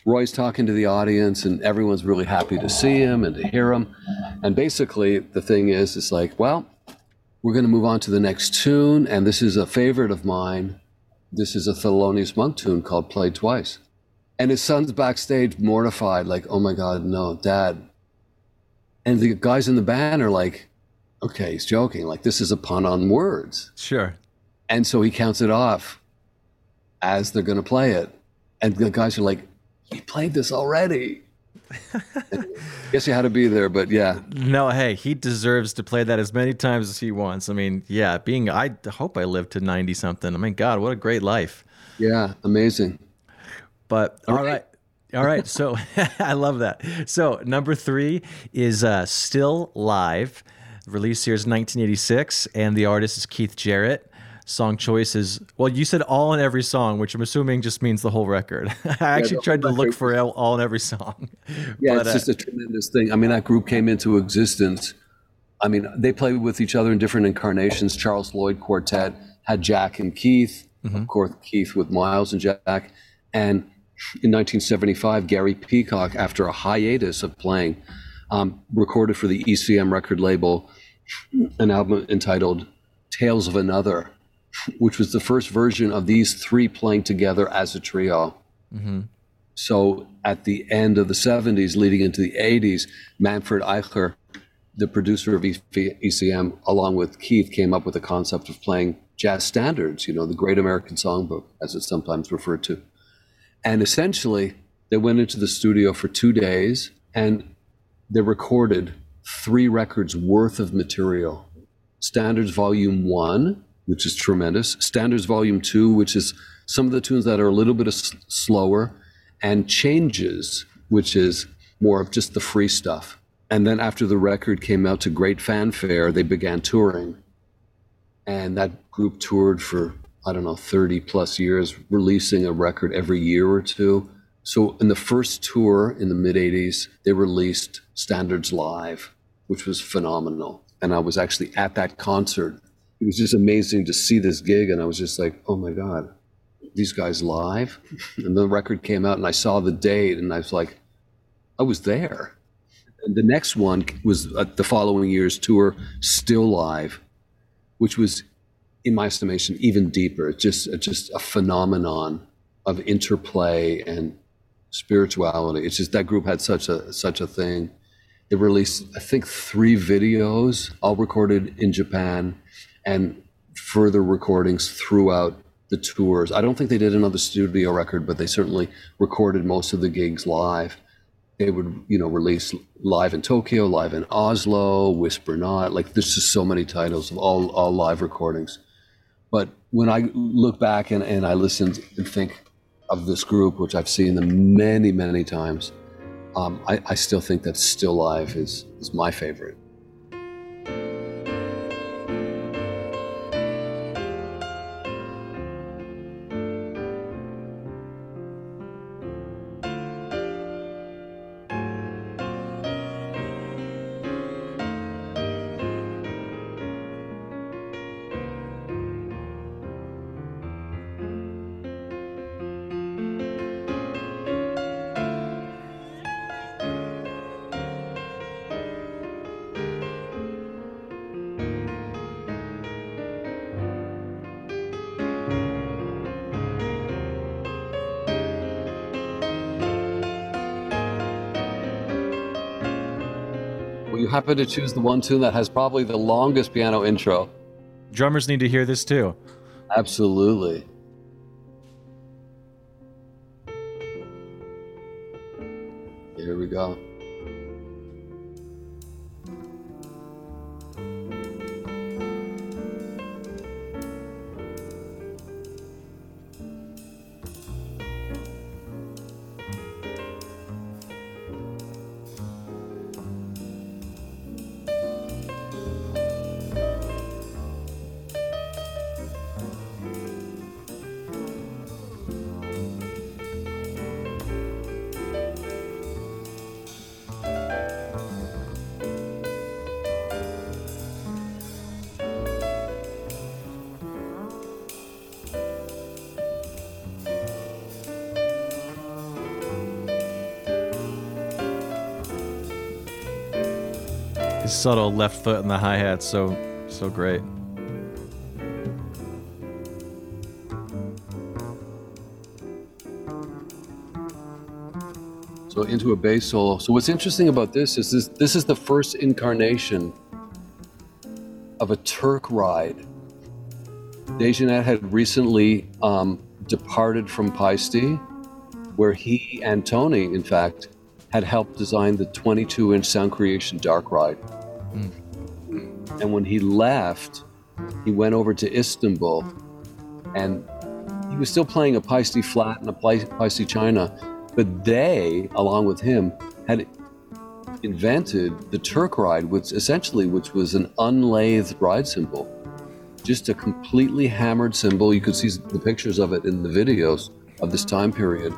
Roy's talking to the audience, and everyone's really happy to see him and to hear him, and basically the thing is, it's like, well, we're going to move on to the next tune, and this is a favorite of mine this is a Thelonious Monk tune called Played Twice. And his son's backstage mortified, like, oh my God, no, dad. And the guys in the band are like, okay, he's joking. Like, this is a pun on words. Sure. And so he counts it off as they're going to play it. And the guys are like, he played this already. Guess you had to be there, but yeah. No, hey, he deserves to play that as many times as he wants. I mean, yeah, being, I hope I live to 90 something. I mean, God, what a great life. Yeah, amazing. But all right. All right. So I love that. So number three is uh, Still Live. Released here is 1986, and the artist is Keith Jarrett. Song choice is, well, you said all in every song, which I'm assuming just means the whole record. I actually tried to look for all- all in every song. Yeah, But, it's uh, just a tremendous thing. I mean, that group came into existence. I mean, they played with each other in different incarnations. Charles Lloyd Quartet had Jack and Keith, of course, Keith with Miles and Jack. And in 1975, Gary Peacock, after a hiatus of playing, um, recorded for the ECM record label an album entitled Tales of Another, which was the first version of these three playing together as a trio. So at the end of the 70s, leading into the 80s, Manfred Eicher, the producer of ECM, along with Keith, came up with the concept of playing jazz standards, you know, the Great American Songbook, as it's sometimes referred to. And essentially, they went into the studio for two days and they recorded three records worth of material. Standards Volume 1, which is tremendous. Standards Volume 2, which is some of the tunes that are a little bit s- slower. And Changes, which is more of just the free stuff. And then after the record came out to great fanfare, they began touring. And that group toured for, I don't know, 30 plus years, releasing a record every year or two. So in the first tour in the mid 80s, they released Standards Live, which was phenomenal. And I was actually at that concert. It was just amazing to see this gig. And I was just like, oh my God, these guys live? And the record came out and I saw the date and I was like, I was there. And the next one was uh, the following year's tour, Still Live, which was, in my estimation, even deeper. It's Just, just a phenomenon of interplay and spirituality. It's just that group had such a such a thing. They released, I think, three videos, all recorded in Japan, and further recordings throughout the tours. I don't think they did another studio record, but they certainly recorded most of the gigs live. They would, you know, release live in Tokyo, live in Oslo, Whisper Not. Like there's just so many titles of all all live recordings. But when I look back and, and I listen and think of this group, which I've seen them many, many times, um, I, I still think that Still Live is, is my favorite. Happen to choose the one tune that has probably the longest piano intro. Drummers need to hear this too. Absolutely. Subtle left foot in the hi hat, so so great. So into a bass solo. So what's interesting about this is this this is the first incarnation of a Turk ride. DeJohnette had recently um, departed from Paiste, where he and Tony, in fact, had helped design the 22 inch Sound Creation Dark Ride. Mm. And when he left, he went over to Istanbul and he was still playing a Paiste flat and a Paiste China, but they, along with him, had invented the Turk ride, which essentially which was an unlathed ride cymbal. Just a completely hammered cymbal. You could see the pictures of it in the videos of this time period.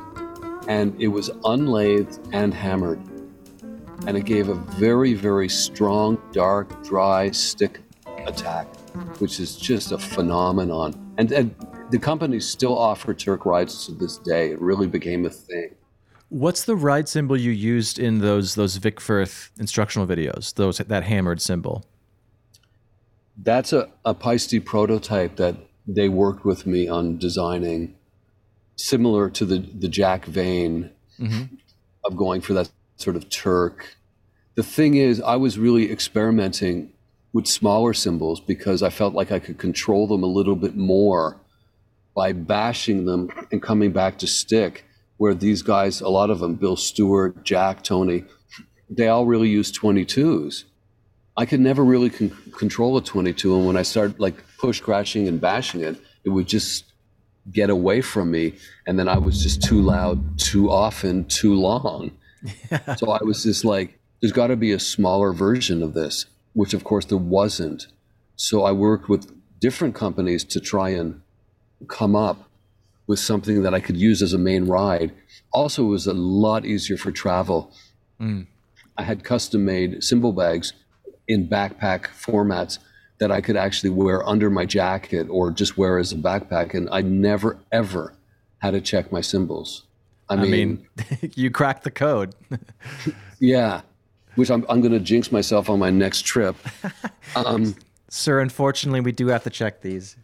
And it was unlathed and hammered. And it gave a very, very strong, dark, dry stick attack, which is just a phenomenon. And, and the companies still offer Turk rides to this day. It really became a thing. What's the ride cymbal you used in those those Vic Firth instructional videos? Those that hammered cymbal. That's a, a Paiste prototype that they worked with me on designing, similar to the the Jack Vane mm-hmm. of going for that sort of Turk. The thing is, I was really experimenting with smaller cymbals because I felt like I could control them a little bit more by bashing them and coming back to stick where these guys, a lot of them, Bill Stewart, Jack, Tony, they all really use 22s. I could never really con- control a 22, and when I started like push crashing and bashing it, it would just get away from me, and then I was just too loud, too often, too long. So I was just like, there's got to be a smaller version of this, which of course there wasn't. So I worked with different companies to try and come up with something that I could use as a main ride. Also, it was a lot easier for travel. Mm. I had custom made cymbal bags in backpack formats that I could actually wear under my jacket or just wear as a backpack. And I never, ever had to check my cymbals. I mean, I mean you cracked the code. yeah, which I'm, I'm going to jinx myself on my next trip. Um, Sir, unfortunately, we do have to check these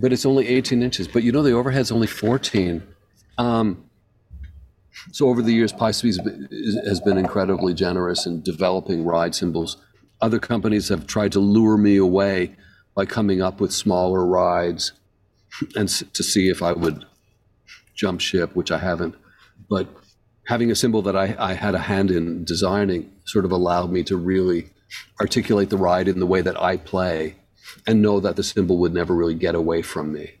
but it's only 18 inches. But you know, the overhead's only 14. Um, so over the years, Paiste has been incredibly generous in developing ride cymbals. Other companies have tried to lure me away by coming up with smaller rides and to see if I would jump ship, which I haven't. But having a cymbal that I, I had a hand in designing sort of allowed me to really articulate the ride in the way that I play and know that the cymbal would never really get away from me.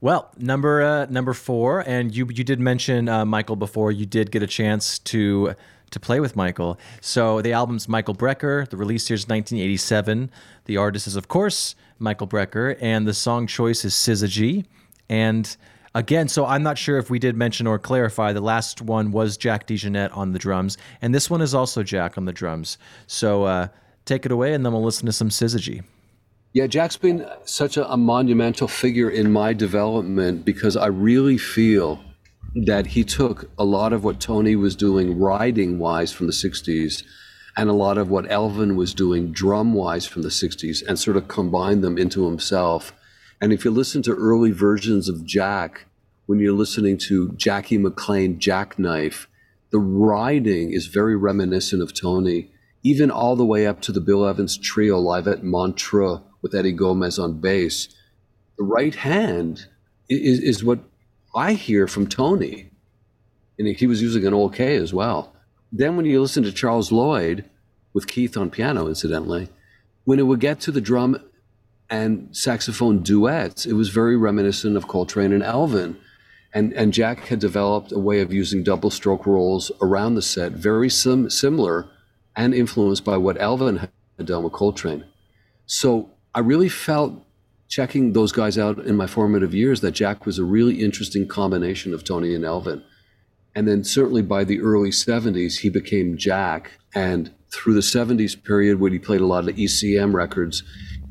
Well, number uh, number four, and you you did mention uh, Michael before. You did get a chance to to play with Michael. So the album's Michael Brecker. The release here is 1987. The artist is of course Michael Brecker, and the song choice is Syzygy. And again, so I'm not sure if we did mention or clarify. The last one was Jack DeJohnette on the drums, and this one is also Jack on the drums. So uh, take it away, and then we'll listen to some Syzygy. Yeah, Jack's been such a, a, monumental figure in my development because I really feel that he took a lot of what Tony was doing riding wise from the 60s and a lot of what Elvin was doing drum wise from the 60s and sort of combined them into himself. And if you listen to early versions of Jack, when you're listening to Jackie McLean Jackknife, the riding is very reminiscent of Tony, even all the way up to the Bill Evans trio live at Montreux with Eddie Gomez on bass. The right hand is, is what I hear from Tony. And he was using an old K as well. Then when you listen to Charles Lloyd with Keith on piano, incidentally, when it would get to the drum and saxophone duets, it was very reminiscent of Coltrane and Elvin. And, and Jack had developed a way of using double stroke rolls around the set, very sim- similar and influenced by what Elvin had done with Coltrane. So I really felt checking those guys out in my formative years that Jack was a really interesting combination of Tony and Elvin. And then certainly by the early 70s, he became Jack. And through the 70s period, when he played a lot of ECM records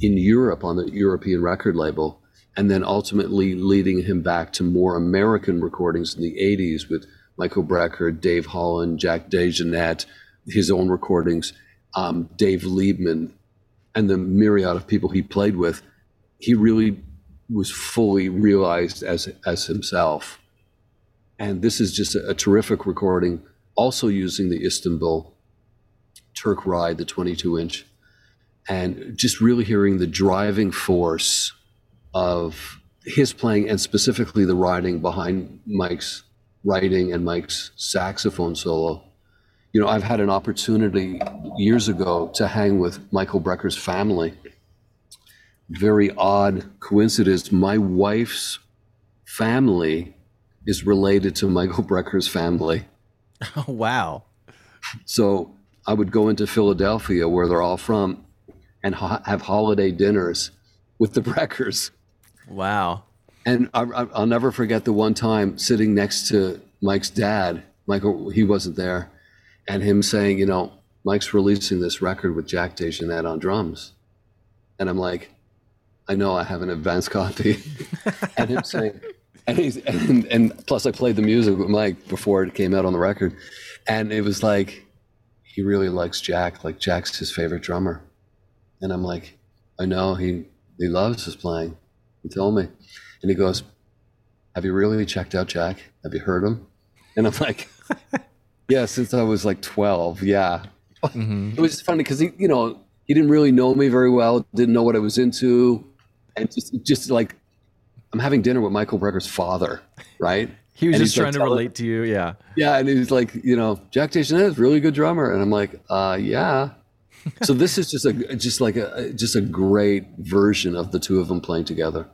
in Europe on the European record label, and then ultimately leading him back to more American recordings in the 80s with Michael Brecker, Dave Holland, Jack DeJohnette, his own recordings um, Dave Liebman, and the myriad of people he played with, he really was fully realized as as himself. And this is just a, a terrific recording, also using the Istanbul Turk Ride, the 22 inch, and just really hearing the driving force of his playing and specifically the writing behind Mike's writing and Mike's saxophone solo. You know, I've had an opportunity years ago to hang with Michael Brecker's family. Very odd coincidence. My wife's family is related to Michael Brecker's family. Oh, wow. So I would go into Philadelphia, where they're all from, and ho- have holiday dinners with the Breckers. Wow. And I, will never forget the one time sitting next to Mike's dad. Michael, he wasn't there, and him saying, you know, Mike's releasing this record with Jack DeJohnette on drums, and I'm like, I know I have an advance copy, and him saying, and he's and, and plus I played the music with Mike before it came out on the record, and it was like, he really likes Jack, like Jack's his favorite drummer, and I'm like, I know he he loves his playing. He told me. And he goes, Have you really checked out Jack? Have you heard him? And I'm like, Yeah, since I was like 12. Yeah. Mm-hmm. It was funny because he, you know, he didn't really know me very well, didn't know what I was into. And just, just like, I'm having dinner with Michael Brecker's father, right? He was and just trying like, to relate to you. Yeah. Yeah. And he's like, you know, Jack DeJohnette is a really good drummer. And I'm like, uh, yeah. So this is just a, just like a, just a great version of the two of them playing together.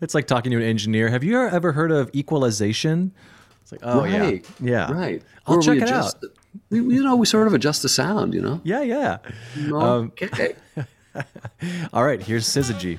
It's like talking to an engineer. Have you ever heard of equalization? It's like, oh right. yeah, yeah, right. I'll check it out. We, you know, we sort of adjust the sound. You know. Yeah, yeah. Okay. Um, all right. Here's Syzygy.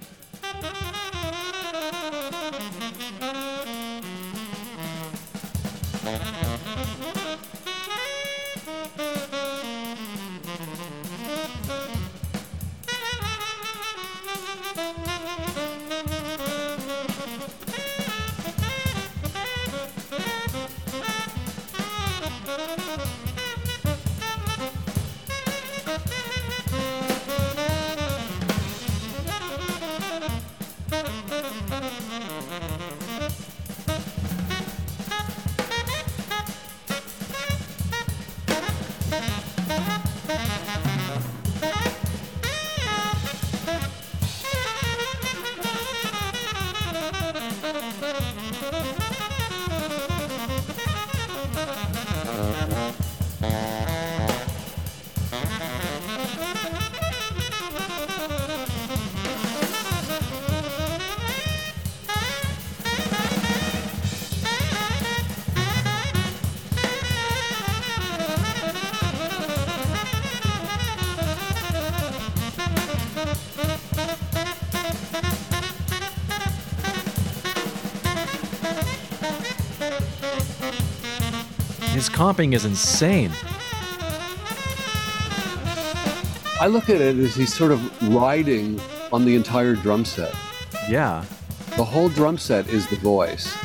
Comping is insane. I look at it as he's sort of riding on the entire drum set. Yeah. The whole drum set is the voice.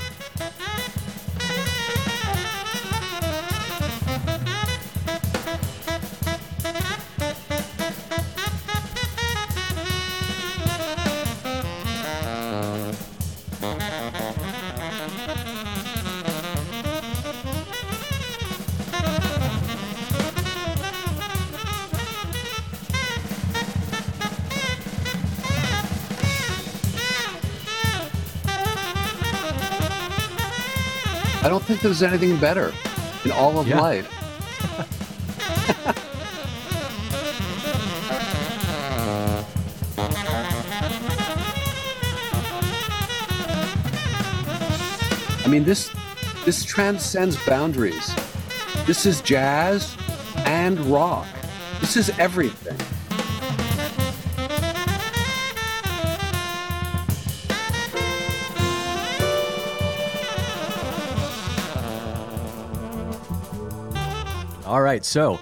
I there's anything better in all of yeah. life. I mean, this this transcends boundaries. This is jazz and rock. This is everything. All right, so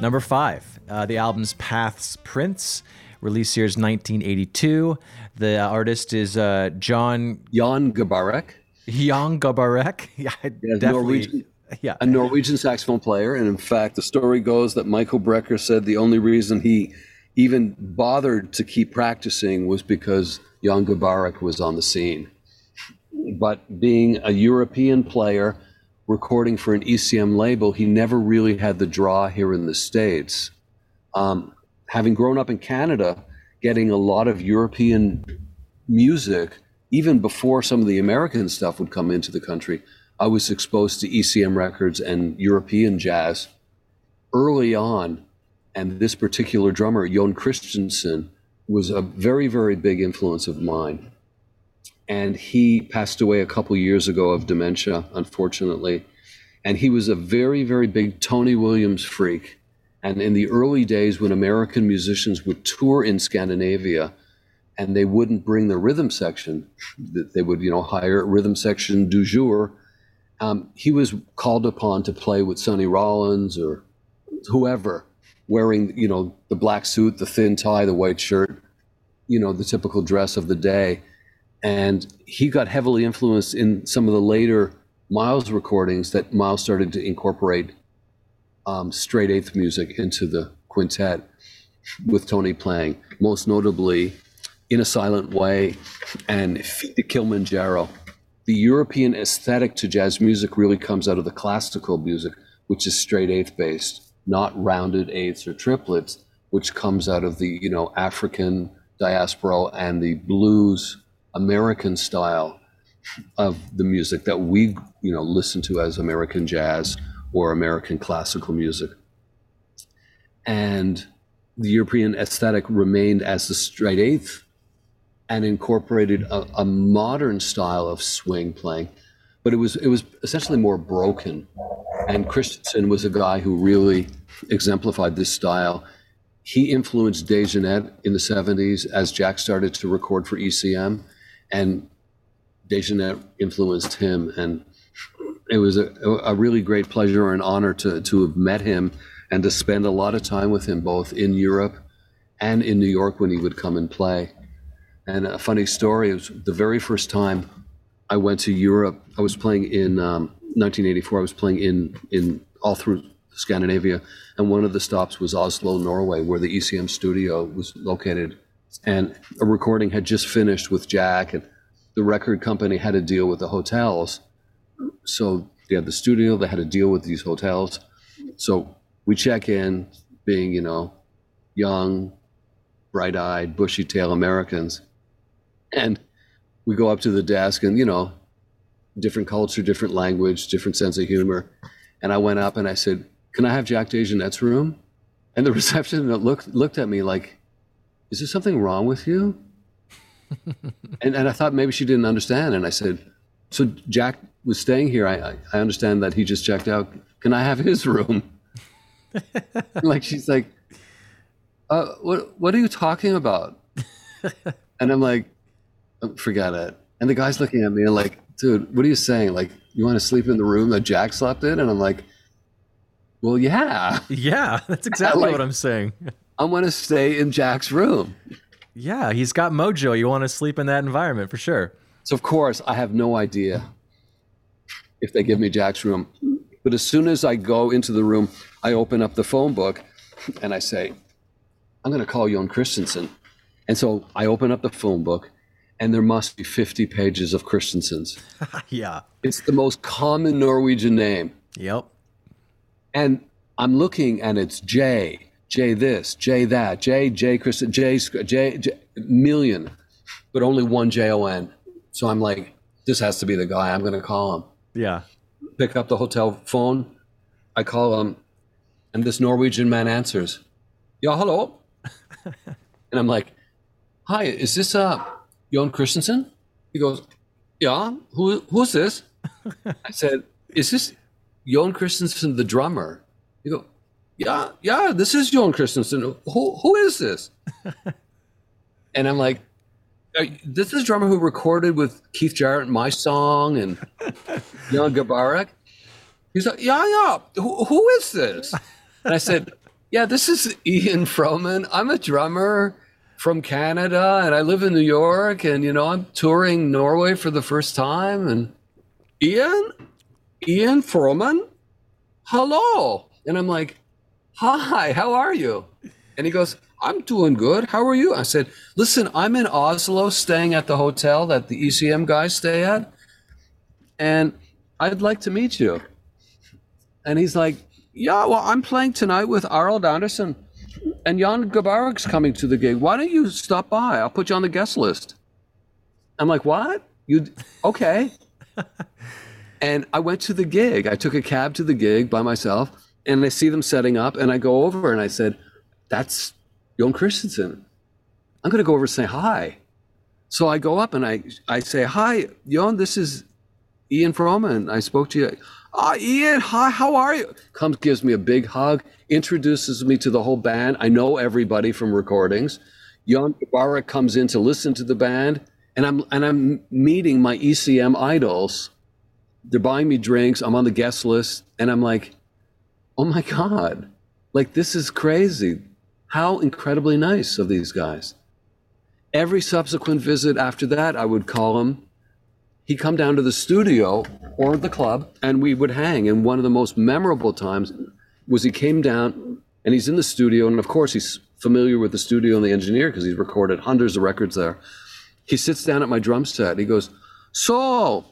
number five, uh, the album's Paths Prints, release year is 1982. The artist is uh, John Jan Garbarek. Jan Garbarek. Yeah, definitely. Norwegian, Yeah. a Norwegian saxophone player. And in fact, the story goes that Michael Brecker said the only reason he even bothered to keep practicing was because Jan Garbarek was on the scene. But being a European player recording for an ECM label, he never really had the draw here in the States. Um, having grown up in Canada, getting a lot of European music, even before some of the American stuff would come into the country, I was exposed to ECM records and European jazz early on. And this particular drummer, Jon Christensen, was a very, very big influence of mine. And he passed away a couple years ago of dementia, unfortunately. And he was a very, very big Tony Williams freak. And in the early days, when American musicians would tour in Scandinavia, and they wouldn't bring the rhythm section, they would, you know, hire rhythm section du jour. Um, he was called upon to play with Sonny Rollins or whoever, wearing, you know, the black suit, the thin tie, the white shirt, you know, the typical dress of the day. And he got heavily influenced in some of the later Miles recordings that Miles started to incorporate um, straight eighth music into the quintet with Tony playing, most notably in a Silent Way and Filles de Kilimanjaro. The European aesthetic to jazz music really comes out of the classical music, which is straight eighth based, not rounded eighths or triplets, which comes out of the you know African diaspora and the blues American style of the music that we you know listen to as American jazz or American classical music. And the European aesthetic remained as the straight eighth and incorporated a, a, modern style of swing playing, but it was it was essentially more broken. And Christensen was a guy who really exemplified this style. He influenced DeJohnette in the 70s as Jack started to record for ECM, and DeJohnette influenced him. And it was a, a really great pleasure and honor to, to have met him and to spend a lot of time with him, both in Europe and in New York when he would come and play. And a funny story was the very first time I went to Europe, I was playing in um, 1984, I was playing in, in all through Scandinavia. And one of the stops was Oslo, Norway, where the ECM studio was located. And a recording had just finished with Jack, and the record company had to deal with the hotels. So they had the studio, they had to deal with these hotels. So we check in, being, you know, young, bright eyed, bushy tail Americans. And we go up to the desk and, you know, different culture, different language, different sense of humor. And I went up and I said, Can I have Jack DeJohnette's room? And the receptionist looked looked at me like, Is there something wrong with you? and, and I thought maybe she didn't understand. And I said, So Jack was staying here. I, I understand that he just checked out. Can I have his room? like she's like, uh, what what are you talking about? and I'm like, "Oh, forget it. And the guy's looking at me and like, dude, what are you saying? Like, you want to sleep in the room that Jack slept in? And I'm like, well, yeah, Yeah, that's exactly like- what I'm saying. I want to stay in Jack's room. Yeah, he's got mojo. You want to sleep in that environment for sure. So of course, I have no idea if they give me Jack's room. But as soon as I go into the room, I open up the phone book and I say, I'm going to call Jon Christensen. And so I open up the phone book and there must be 50 pages of Christensens. yeah. It's the most common Norwegian name. Yep. And I'm looking and it's J, J this, J that, J, J Christian, J, J, J, million, but only one J O N. So I'm like, this has to be the guy. I'm going to call him. Yeah. Pick up the hotel phone. I call him, and this Norwegian man answers, "Yeah, hello." and I'm like, "Hi, is this uh Jon Christensen?" He goes, "Yeah, who who's this?" I said, "Is this Jon Christensen, the drummer?" He go, "Yeah, yeah, this is Jon Christensen. Who who is this?" and I'm like, "Uh, "This is drummer who recorded with Keith Jarrett my song and Jan Garbarek." He's like, "Yeah, yeah. Who, who is this?" And I said, "Yeah, this is Ian Froman. I'm a drummer." From Canada, and I live in New York, and you know I'm touring Norway for the first time. And Ian, Ian Froman, hello. And I'm like, hi, how are you? And he goes, I'm doing good. How are you? I said, listen, I'm in Oslo staying at the hotel that the ECM guys stay at. And I'd like to meet you. And he's like, yeah, well, I'm playing tonight with Arild Andersen. And Jan Garbarek's coming to the gig. Why don't you stop by? I'll put you on the guest list. I'm like, what? You okay? and I went to the gig. I took a cab to the gig by myself, and I see them setting up, and I go over and I said, "That's Jon Christensen. I'm going to go over and say hi." So I go up and I I say, "Hi, Jon. This is Ian Froman. I spoke to you." Ah, oh, Ian, hi, how are you? Comes, gives me a big hug, introduces me to the whole band. I know everybody from recordings. Jan Garbarek comes in to listen to the band, and I'm and I'm meeting my ECM idols. They're buying me drinks. I'm on the guest list, and I'm like, oh my god, like this is crazy. How incredibly nice of these guys. Every subsequent visit after that, I would call him he'd come down to the studio or the club and we would hang. And one of the most memorable times was he came down and he's in the studio. And of course, he's familiar with the studio and the engineer because he's recorded hundreds of records there. He sits down at my drum set. He goes, So,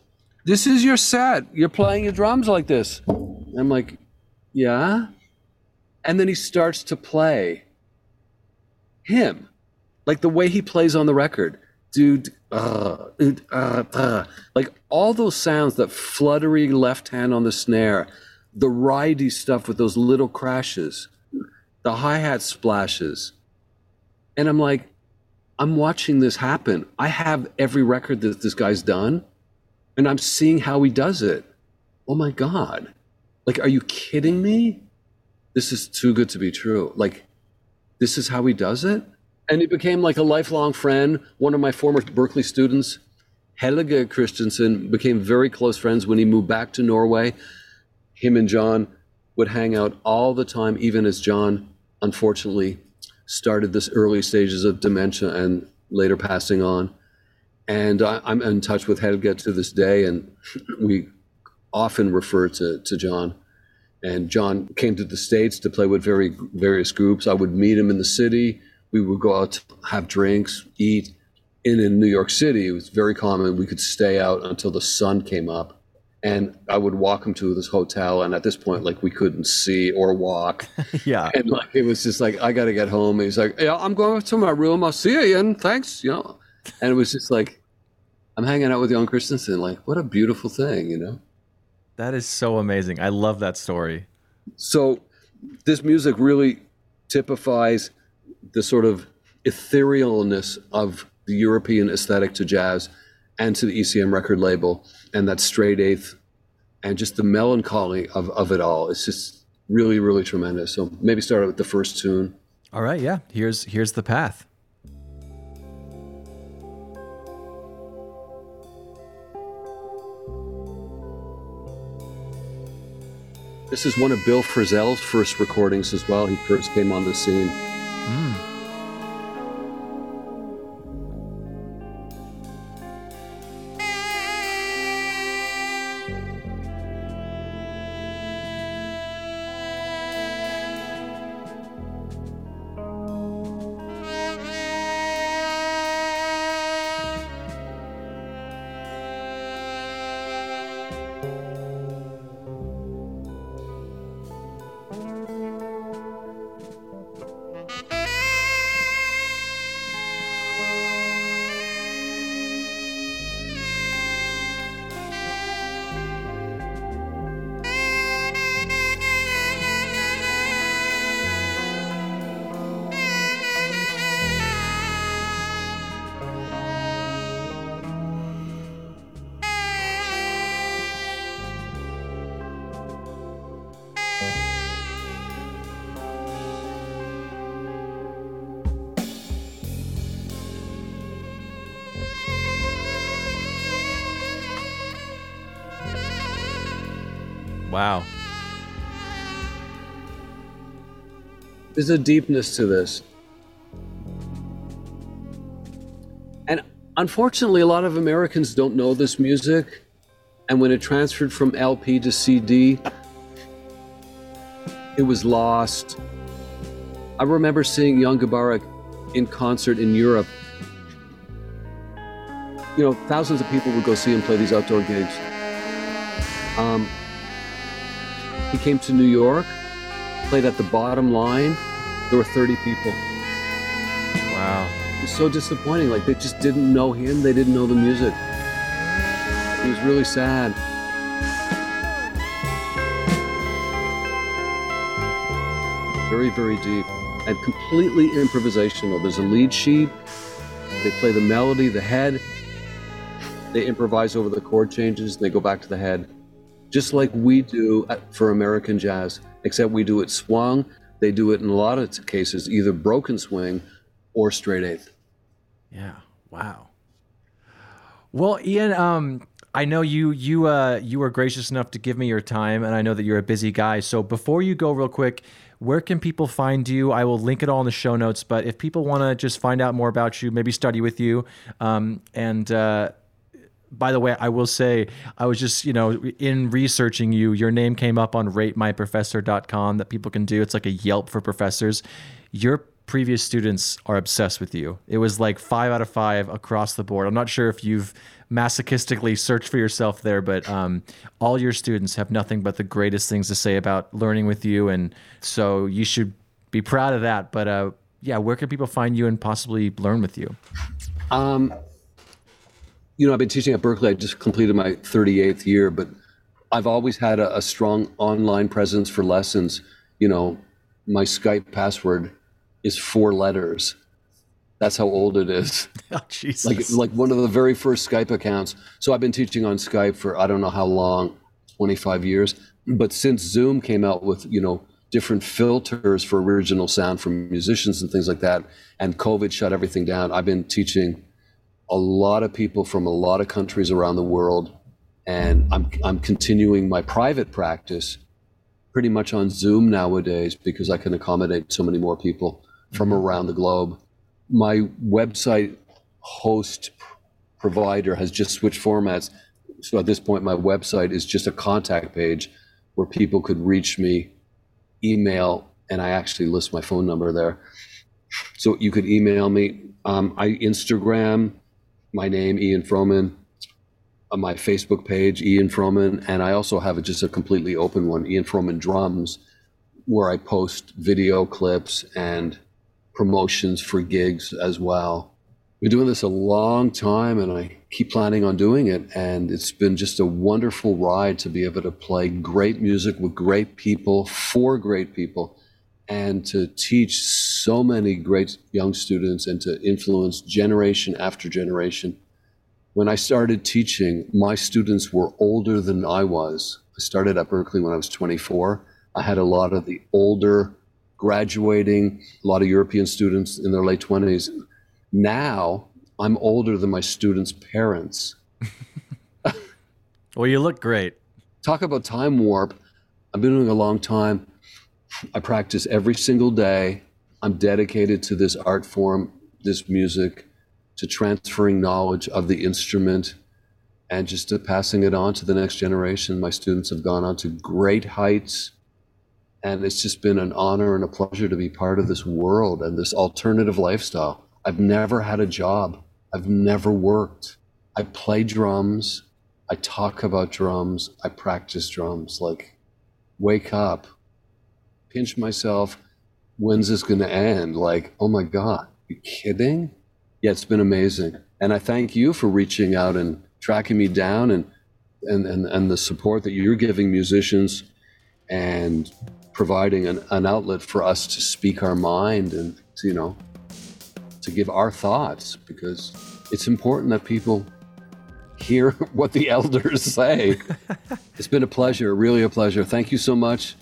this is your set. You're playing your drums like this. I'm like, Yeah. And then he starts to play him, like the way he plays on the record dude, uh, uh, uh, like all those sounds, that fluttery left hand on the snare, the ridey stuff with those little crashes, the hi hat splashes. And I'm like, I'm watching this happen. I have every record that this guy's done, and I'm seeing how he does it. Oh my God. Like, are you kidding me? This is too good to be true. Like, this is how he does it? and he became like a lifelong friend. One of my former Berklee students, Helge Christensen, became very close friends when he moved back to Norway. Him and Jon would hang out all the time, even as Jon, unfortunately, started this early stages of dementia and later passing on. And I, am in touch with Helge to this day, and we often refer to, to Jon. And Jon came to the States to play with very various groups. I would meet him in the city we would go out, have drinks, eat. And in New York City, it was very common. We could stay out until the sun came up. And I would walk him to this hotel. And at this point, like we couldn't see or walk. yeah. And like it was just like, I got to get home. He's like, Yeah, I'm going to my room. I'll see you, Ian. Thanks. You know, and it was just like, I'm hanging out with Jon Christensen. Like, what a beautiful thing, you know? That is so amazing. I love that story. So, this music really typifies the sort of etherealness of the European aesthetic to jazz and to the ECM record label and that straight eighth and just the melancholy of, of it all. It's just really, really tremendous. So maybe start with the first tune. All right, yeah. Here's here's the path. This is one of Bill Frisell's first recordings as well. He first came on the scene. There's a deepness to this. And unfortunately, a lot of Americans don't know this music. And when it transferred from LP to CD, it was lost. I remember seeing Jan Garbarek in concert in Europe. You know, thousands of people would go see him play these outdoor gigs. Um, he came to New York, played at the bottom line. There were 30 people. Wow. It was so disappointing. Like they just didn't know him, they didn't know the music. It was really sad. Very, very deep and completely improvisational. There's a lead sheet, they play the melody, the head, they improvise over the chord changes, and they go back to the head. Just like we do for American jazz, except we do it swung. They do it in a lot of cases, either broken swing or straight eighth. Yeah. Wow. Well, Ian, um, I know you you uh, you were gracious enough to give me your time, and I know that you're a busy guy. So before you go, real quick, where can people find you? I will link it all in the show notes. But if people want to just find out more about you, maybe study with you, um, and uh, by the way, I will say I was just, you know, in researching you, your name came up on ratemyprofessor.com that people can do. It's like a Yelp for professors. Your previous students are obsessed with you. It was like 5 out of 5 across the board. I'm not sure if you've masochistically searched for yourself there, but um, all your students have nothing but the greatest things to say about learning with you and so you should be proud of that. But uh, yeah, where can people find you and possibly learn with you? Um, you know, I've been teaching at Berklee. I just completed my 38th year, but I've always had a, a strong online presence for lessons. You know, my Skype password is four letters. That's how old it is. Oh, Jesus. Like like one of the very first Skype accounts. So I've been teaching on Skype for I don't know how long, 25 years. But since Zoom came out with, you know, different filters for original sound from musicians and things like that, and COVID shut everything down, I've been teaching a lot of people from a lot of countries around the world. And I'm I'm continuing my private practice pretty much on Zoom nowadays because I can accommodate so many more people from around the globe. My website host provider has just switched formats. So at this point, my website is just a contact page where people could reach me, email, and I actually list my phone number there. So you could email me. Um, I Instagram my name, Ian Froman, on my Facebook page, Ian Froman, and I also have a, just a completely open one, Ian Froman Drums, where I post video clips and promotions for gigs as well. Been doing this a long time, and I keep planning on doing it. And it's been just a wonderful ride to be able to play great music with great people for great people, and to teach so many great young students and to influence generation after generation. When I started teaching, my students were older than I was. I started at Berklee when I was 24. I had a lot of the older graduating, a lot of European students in their late 20s. Now I'm older than my students' parents. well, you look great. Talk about time warp. I've been doing a long time. I practice every single day. I'm dedicated to this art form, this music, to transferring knowledge of the instrument and just to passing it on to the next generation. My students have gone on to great heights. And it's just been an honor and a pleasure to be part of this world and this alternative lifestyle. I've never had a job. I've never worked. I play drums. I talk about drums. I practice drums. Like, wake up, pinch myself. When's this going to end? Like, oh my God, you kidding? Yeah, it's been amazing. And I thank you for reaching out and tracking me down and, and, and, and the support that you're giving musicians and providing an, an outlet for us to speak our mind and, to, you know, to give our thoughts because it's important that people hear what the elders say. it's been a pleasure, really a pleasure. Thank you so much.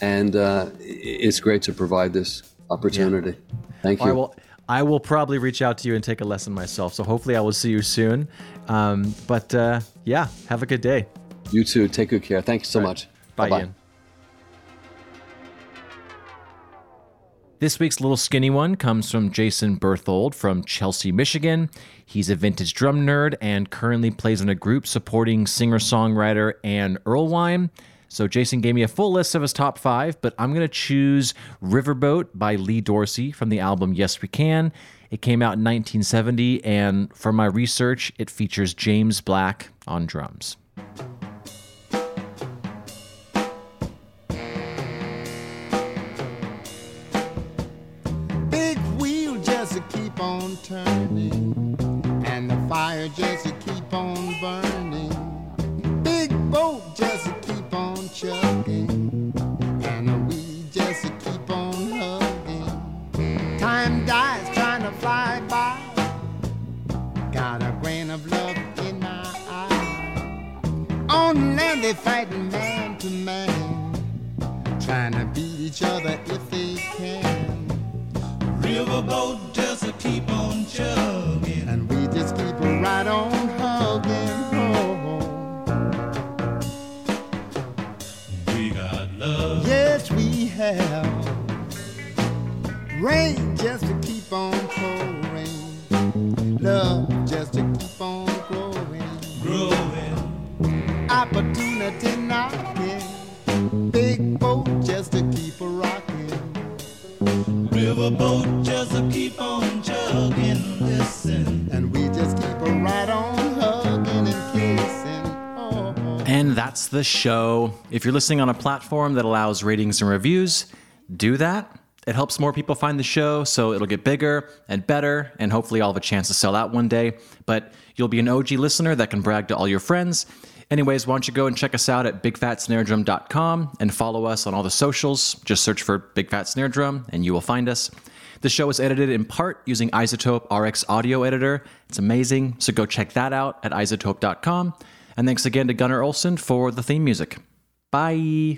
And uh, it's great to provide this opportunity. Yeah. Thank you. I will, I will probably reach out to you and take a lesson myself. So hopefully I will see you soon. Um, but uh, yeah, have a good day. You too. Take good care. Thank you so right. much. Bye, Bye-bye. Ian. This week's little skinny one comes from Jason Berthold from Chelsea, Michigan. He's a vintage drum nerd and currently plays in a group supporting singer songwriter Anne Erlewine. So Jason gave me a full list of his top five, but I'm going to choose Riverboat by Lee Dorsey from the album Yes We Can. It came out in 1970, and from my research, it features James Black on drums. The show. If you're listening on a platform that allows ratings and reviews, do that. It helps more people find the show, so it'll get bigger and better, and hopefully I'll have a chance to sell out one day. But you'll be an OG listener that can brag to all your friends. Anyways, why don't you go and check us out at bigfatsnaredrum.com and follow us on all the socials. Just search for Big Fat Snare Drum and you will find us. The show is edited in part using iZotope RX Audio Editor. It's amazing, so go check that out at izotope.com. And thanks again to Gunnar Olson for the theme music. Bye.